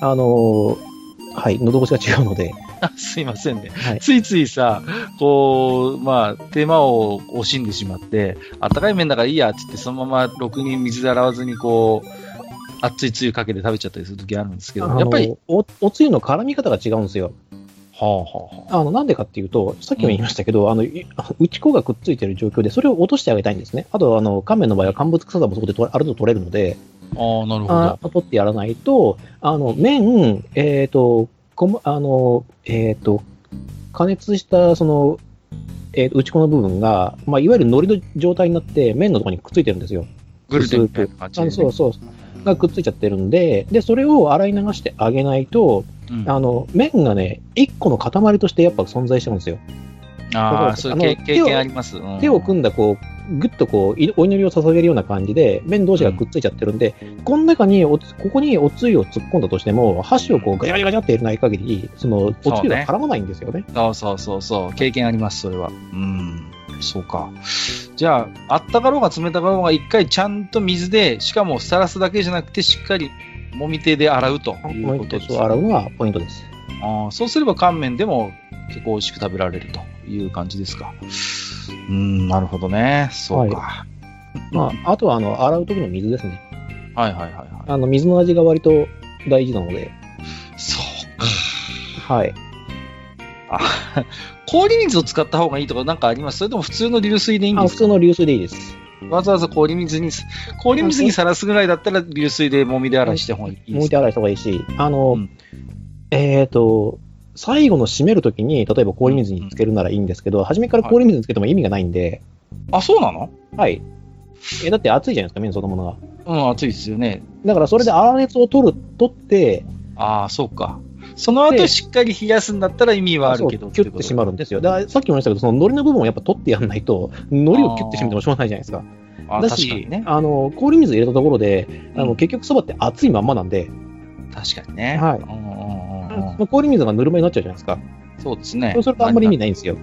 あのーはい、喉越しが違うので、すいませんね。はい。ついついさ、こう、まあ、手間を惜しんでしまって、あったかい麺だからいいやって言って、そのままろくに水で洗わずに、こう、熱いつゆかけて食べちゃったりするときあるんですけど、やっぱり、お、おつゆの絡み方が違うんですよ。はあはあはあの、なんでかっていうと、さっきも言いましたけど、あの、い内子がくっついてる状況で、それを落としてあげたいんですね。あと、あの、乾麺の場合は乾物臭さもそこである程度取れるので、ああ、なるほあど。取ってやらないと、あの、麺、えっ、と、こむあの、えっ、と、加熱した、その、えーと内子の部分が、まあ、いわゆる海苔の状態になって、麺のところにくっついてるんですよ。グルテンみたいな感じで、ね。そうそう。がくっついちゃってるんで、で、それを洗い流してあげないと、うんあの、麺がね、一個の塊としてやっぱ存在しちゃうんですよ。ああ、そういう経験あります。うん手を組んだ、こう、ぐっとこう、いお祈りを捧げるような感じで、麺同士がくっついちゃってるんで、この中におつ、ここにおつゆを突っ込んだとしても、箸をこう、ガチャガチャガチャって入れない限り、その、おつゆが絡まないんですよね。そうそうそうそう。経験あります、それは。うん。そうか。じゃあ、あったかろうが冷たかろうが、一回ちゃんと水で、しかもさらすだけじゃなくて、しっかり揉み手で洗うということです、そう洗うのがポイントです。あーそうすれば乾麺でも結構美味しく食べられるという感じですか。うん、なるほどね。そうか。まあ、あとは、あの、洗う時の水ですね。はい、はい、はいはい。あの、水の味が割と大事なので、そうか。はい。あ 氷水を使った方がいいとかなんかあります？それとも普通の流水でいいんあですか？普通の流水でいいです。わざわざ氷水に、氷水にさらすぐらいだったら流水で揉みで洗いした方がいいですか？もう一手洗いした方がいいし、あの、うんえっ、と、最後の締めるときに、例えば氷水につけるならいいんですけど、初めから氷水につけても意味がないんで、あ、そうなの？はい。え、だって熱いじゃないですか、麺そのものが。うん、熱いですよね。だからそれで粗熱を取る、取って、ああ、そうか。その後でしっかり冷やすんだったら意味はあるけど。キュッて締まるんですよ。だからさっきも言いましたけど、その海苔の部分をやっぱ取ってやらないと、海苔をキュッて締めてもしょうがないじゃないですか。あだしね。あの、氷水入れたところで、あの、うん結局そばって熱いまんまなんで、確かにね。はい氷水がぬるま湯になっちゃうじゃないですか。そうですね。そうするとあんまり意味ないんですよ。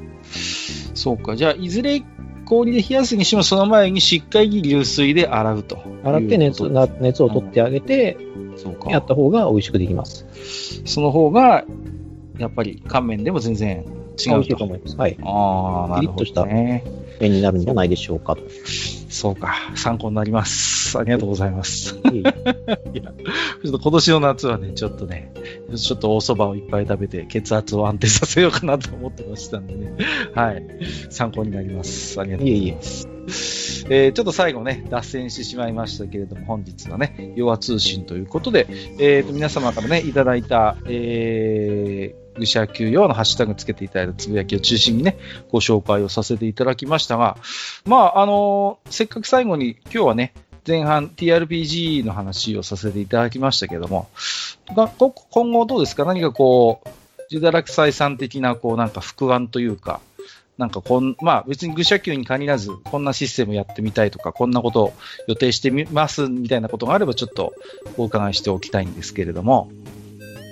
そうか。じゃあ、いずれ、氷で冷やすにしても、その前にしっかり流水で洗うと。洗って熱が熱を取ってあげて、そうか。やった方が美味しくできます。その方が、やっぱり乾麺でも全然違美味しいとうと。思います。はい。ああ、なるほどね。麺になるんじゃないでしょうかと。そうか。参考になります。ありがとうございます。いえいえ ちょっと今年の夏はね、ちょっとね、ちょっとお蕎麦をいっぱい食べて血圧を安定させようかなと思ってましたんでね。はい。参考になります。ありがとうございます。えーちょっと最後ね、脱線してしまいましたけれども、本日はね、弱通信ということで、えーと、皆様からね、いただいた、えー、愚者級用のハッシュタグつけていただいたつぶやきを中心にね、ご紹介をさせていただきましたが、まあ、あのーせっかく最後に、今日はね、前半 TRPG の話をさせていただきましたけども、今後どうですか？何かこう、ジュダラクサイさん的な、こう、なんか副案というか、なんかこん、まあ別に愚者級に限らず、こんなシステムやってみたいとか、こんなことを予定してみますみたいなことがあれば、ちょっとお伺いしておきたいんですけれども。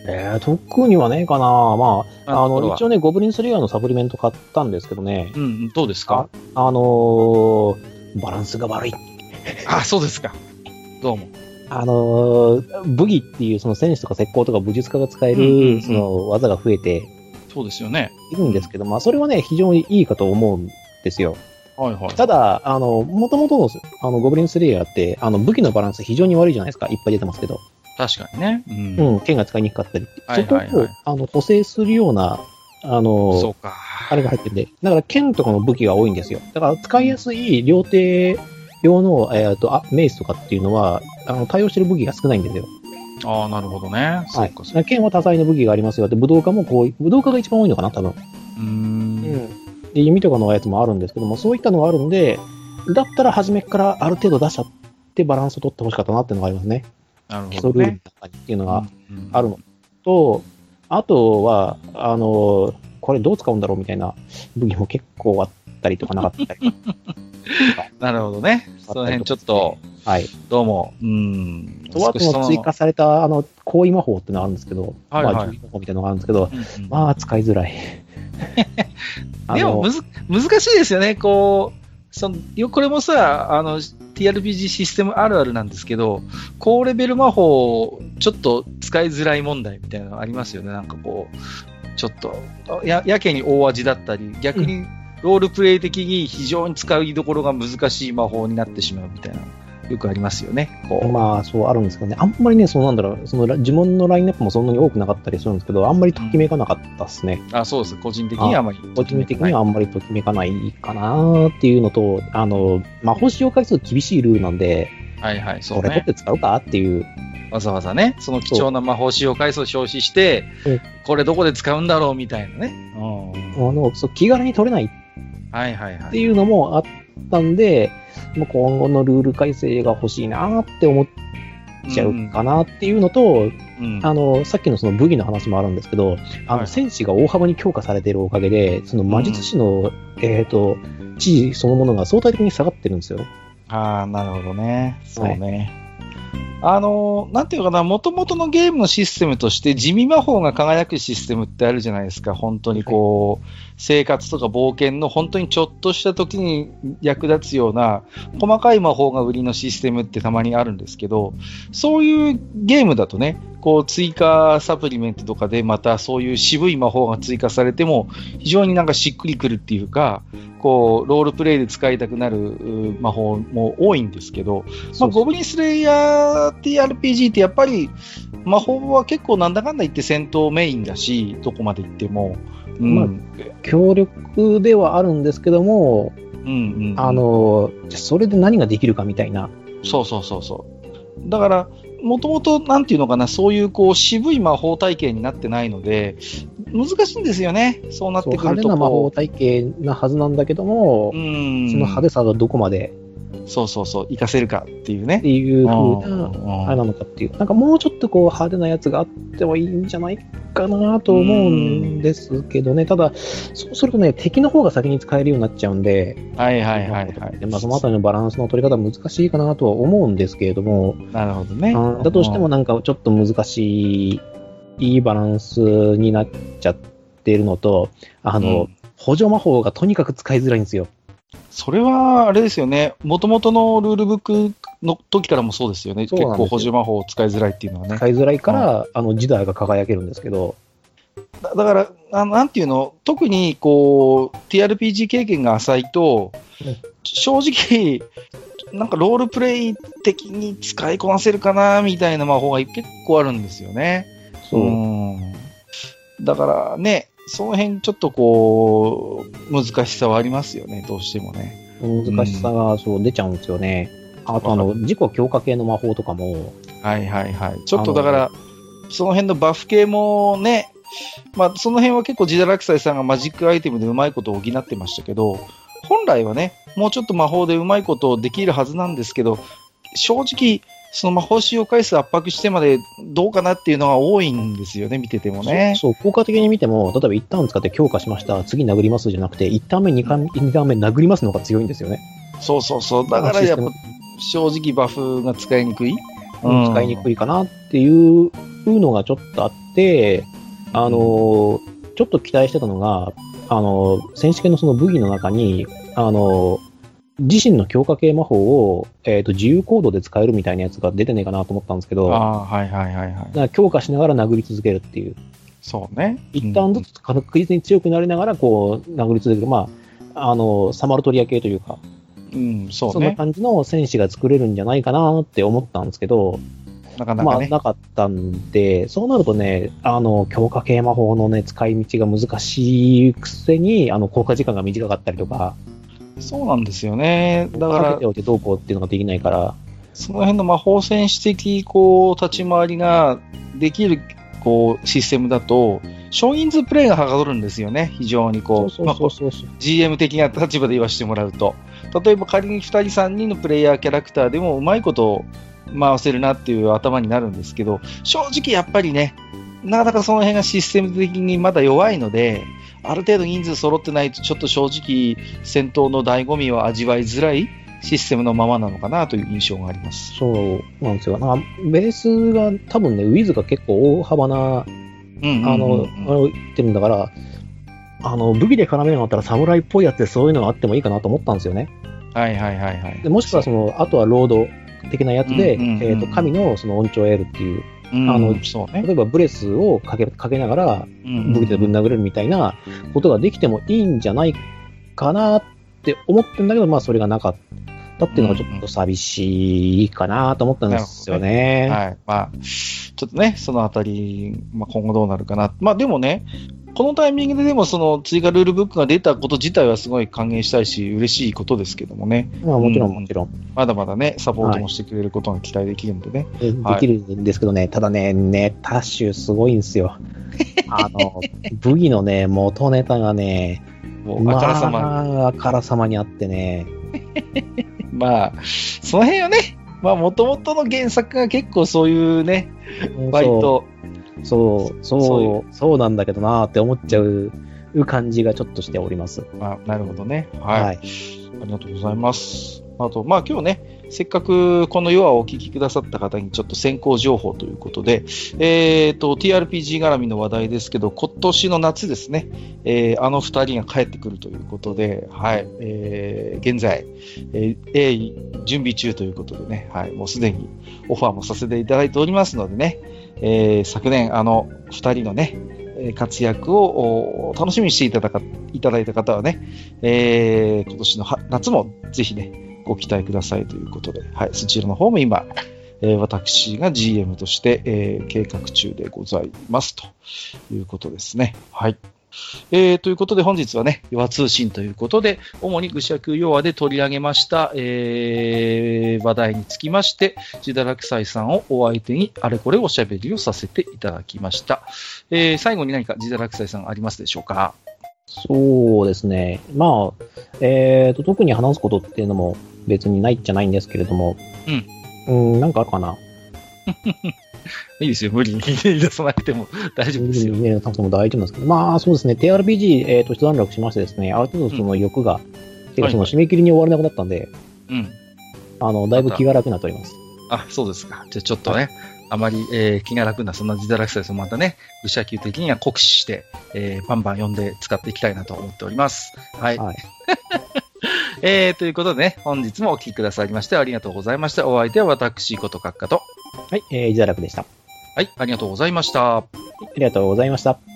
えー、特にはねえかな。まあ、あの、一応ね、ゴブリンスレイヤーのサプリメント買ったんですけどね、うん、どうですか？あのーバランスが悪い。あそうですか。どうも。あのー武技っていう、その戦士とか石膏とか武術家が使える、その技が増えてそうですよね。いるんですけど、まあ、それはね、非常にいいかと思うんですよ。はいはい。ただ、あの、元々の、あの、ゴブリンスレイヤーって、あの、武器のバランス非常に悪いじゃないですか。いっぱい出てますけど。確かにね。うん。うん、剣が使いにくかったり。はいはいはいそこを、あの、補正するような、あの。あれが入ってるんで、だから剣とかの武器が多いんですよ。だから使いやすい両手用の、えっ、と、あ、メイスとかっていうのは、あの、対応してる武器が少ないんですよ。ああ、なるほどね。そはいそ。剣は多彩な武器がありますよ。で、武道家もこう、武道家が一番多いのかな、多分。うーん。で、弓とかのやつもあるんですけども、そういったのがあるんで、だったら初めからある程度出しちゃってバランスを取ってほしかったなっていうのがありますね。なる基礎ルールのほどね。中にっていうのがうんあるのと、あとは、あの、これどう使うんだろうみたいな武器も結構あったりとかなかったり。なるほどね。その辺ちょっと、はい。どうも、うん。と、あとの追加された、あの、行為魔法ってのがあるんですけど、はいはいまあ、魔法みたいなのがあるんですけど、うんうんまあ、使いづらい。でもむず、難しいですよね。こう、その、よこれもさ、あの、TRPG システムあるあるなんですけど、高レベル魔法、ちょっと使いづらい問題みたいなのありますよね。なんかこう、ちょっと、や、やけに大味だったり、逆にロールプレイ的に非常に使いどころが難しい魔法になってしまうみたいな、よくありますよね。こう。まあ、そうあるんですけどね、あんまりね、そうなんだろう、そのラ呪文のラインナップもそんなに多くなかったりするんですけど、あんまりときめかなかったですね。あ、そうです。個人的にはあまり。個人的にはあんまりときめかないかなっていうのと、あの、魔法使用回数厳しいルールなんで、はいはい、そうこれ取っね。て使うかっていう、わざわざね、その貴重な魔法使用回数を表示してうん、これどこで使うんだろうみたいなね。うん。あの、そう気軽に取れないはいはいはい。っていうのもあったんで、もう今後のルール改正が欲しいなって思っちゃうかなっていうのと、うん。あの、さっきのその武器の話もあるんですけど、あの、はい戦士が大幅に強化されているおかげで、その魔術師の、えっ、と、地位そのものが相対的に下がってるんですよ。ああ、なるほどね。そうね。あのー、なんていうのかな、元々のゲームのシステムとして、地味魔法が輝くシステムってあるじゃないですか。本当にこう、生活とか冒険の本当にちょっとした時に役立つような、細かい魔法が売りのシステムってたまにあるんですけど、そういうゲームだとね、こう追加サプリメントとかでまたそういう渋い魔法が追加されても、非常になんかしっくりくるっていうか、こう、ロールプレイで使いたくなるう魔法も多いんですけど、まあ、ゴブリンスレイヤー TRPG ってやっぱり魔法は結構なんだかんだ言って戦闘メインだし、どこまで行っても。うん。まあ強力ではあるんですけども、うんうん。あ、の、それで何ができるかみたいな。そうそうそうそう。だから、もともと、なんていうのかな、そういうこう渋い魔法体系になってないので、難しいんですよね。そうなってくると派手な魔法こ体系なはずなんだけどもう。、うん。その派手さがどこまでそうそうそう、活かせるかっていうねっ。ていう風うんな、あれなのかっていう。なんかもうちょっとこう派手なやつがあってもいいんじゃないかなと思うんですけどね。ただ、そうするとね、敵の方が先に使えるようになっちゃうんで、はいはいはいはい。でまあ、そのあたりのバランスの取り方は難しいかなとは思うんですけれども、なるほどね。あだとしてもなんかちょっと難しい、いいバランスになっちゃってるのと、あの、うん補助魔法がとにかく使いづらいんですよ。それは、あれですよね。もともとのルールブックの時からもそうですよね。結そうなんですよ構補助魔法を使いづらいっていうのはね。使いづらいから、あの、時代が輝けるんですけど、だだからあの、なんていうの、特にこう、TRPG 経験が浅いとうん、正直、なんかロールプレイ的に使いこなせるかな、みたいな魔法が結構あるんですよね。そう。んだからね、その辺ちょっとこう、難しさはありますよね、どうしてもね。難しさがそう出ちゃうんですよね。あと、あの、自己強化系の魔法とかも、はいはいはい。ちょっとだから、その辺のバフ系もね、まあその辺は結構ジダラクサイさんがマジックアイテムでうまいことを補ってましたけど、本来はね、もうちょっと魔法でうまいことできるはずなんですけど、正直、その魔法使用回数圧迫してまでどうかなっていうのが多いんですよね、見ててもね。そう、効果的に見ても、例えば一旦使って強化しました、次殴りますじゃなくて、一旦目、二段目殴りますの方が強いんですよね。そうそうそう。だからやっぱ正直バフが使いにくい。うん使いにくい。いかなっていうのがちょっとあって、あのーちょっと期待してたのが、あのー選手権のその武器の中に、あのー自身の強化系魔法を、えっ、と、自由行動で使えるみたいなやつが出てねえかなと思ったんですけど、だかああ、はいはいはいはい。ら強化しながら殴り続けるっていう。そうね。一旦ずつ確実に強くなりながら、こう、殴り続ける。まあ、あの、サマルトリア系というか、うん、そそなうんね。感じの戦士が作れるんじゃないかなって思ったんですけど、まあ、なかなかね。なかったんで、そうなるとね、あの、強化系魔法のね、使い道が難しいくせに、あの、効果時間が短かったりとか、そうなんですよね。だからかけて、おいてどうこうっていうのができないから、その辺の魔法戦士的、こう、立ち回りができる、こう、システムだと、少人数プレイがはかどるんですよね。非常にこう。GM 的な立場で言わせてもらうと。例えば仮に2人3人のプレイヤーキャラクターでもうまいこと回せるなっていう頭になるんですけど、正直やっぱりね、なかなかその辺がシステム的にまだ弱いので、ある程度人数揃ってないとちょっと正直戦闘の醍醐味を味わいづらいシステムのままなのかなという印象があります。そうなんですよ。なんかベースが多分ね、ウィズが結構大幅な、うんあの、あの言ってるんだから、あの、武器で絡めるのだったら侍っぽいやつでそういうのがあってもいいかなと思ったんですよね。はいはいはいはい。でもしくはその、あとはロード的なやつで、うんうんうんえっ、と、神のその音調を得るっていう、うん、あのそうね。例えばブレスをかけかけながらうん武器でぶん殴れるみたいなことができてもいいんじゃないかなって思ってんだけど、まあそれがなかったっていうのがちょっと寂しいかなと思ったんですよね。はい。まあ、ちょっとね、そのあたり、まあ、今後どうなるかな。まあでもね、このタイミングででもその追加ルールブックが出たこと自体はすごい歓迎したいし、嬉しいことですけどもね、まあもちろんうん。もちろん、まだまだね、サポートもしてくれることが期待できるんでね。ではい。きるんですけどね、ただね、ネタ集すごいんですよ。あの、武器のね、元ネタがね、もう、あからさまに。まあ、あからさまにあってね、まあ、その辺はね、まあ、もともとの原作が結構そういうね、割と、そう、そう、そそうなんだけどなーって思っちゃう感じがちょっとしております。まあ、なるほどね。はい。はい。ありがとうございます。あと、まあ今日ね、せっかくこの夜はお聞きくださった方にちょっと先行情報ということで、えっ、と、TRPG 絡みの話題ですけど、今年の夏ですね、えーあの二人が帰ってくるということで、はい、えー現在、えー準備中ということでね、はい、もうすでにオファーもさせていただいておりますのでね、えー昨年あの二人のね、活躍を楽しみにしていただかいただいた方はね、えー今年の夏もぜひね、ご期待くださいということで、はい、そちらの方も今、えー私が GM として、えー計画中でございますということですね。はい。えーということで本日はね、弱通信ということで、主に愚尺弱で取り上げました、えー話題につきまして、ジダラクサイさんをお相手にあれこれおしゃべりをさせていただきました。えー最後に何かジダラクサイさんありますでしょうか？そうですね。まあ、えっ、と、特に話すことっていうのも別にないっちゃないんですけれども、うん。うん、なんかあるかな？いいですよ、無理に 出さなくても大丈夫ですよ。ね、なくても大丈夫なんですけど、まあそうですね、TRPG、えっ、と、一段落しましてですね、ある程度その欲が、てかその締め切りに終われなくなったんで、うん。あの、だいぶ気が楽になっております。あ、そうですか。じゃあちょっとね、あまり、えー気が楽な、そんなジダラクサイさんもまたね、愚者級的には酷使して、えーバンバン読んで使っていきたいなと思っております。はい。はい。えー、ということでね、本日もお聞きくださりましてありがとうございました。お相手は私、ことかっかと。はい、えー、イザラクでした。はい、ありがとうございました。ありがとうございました。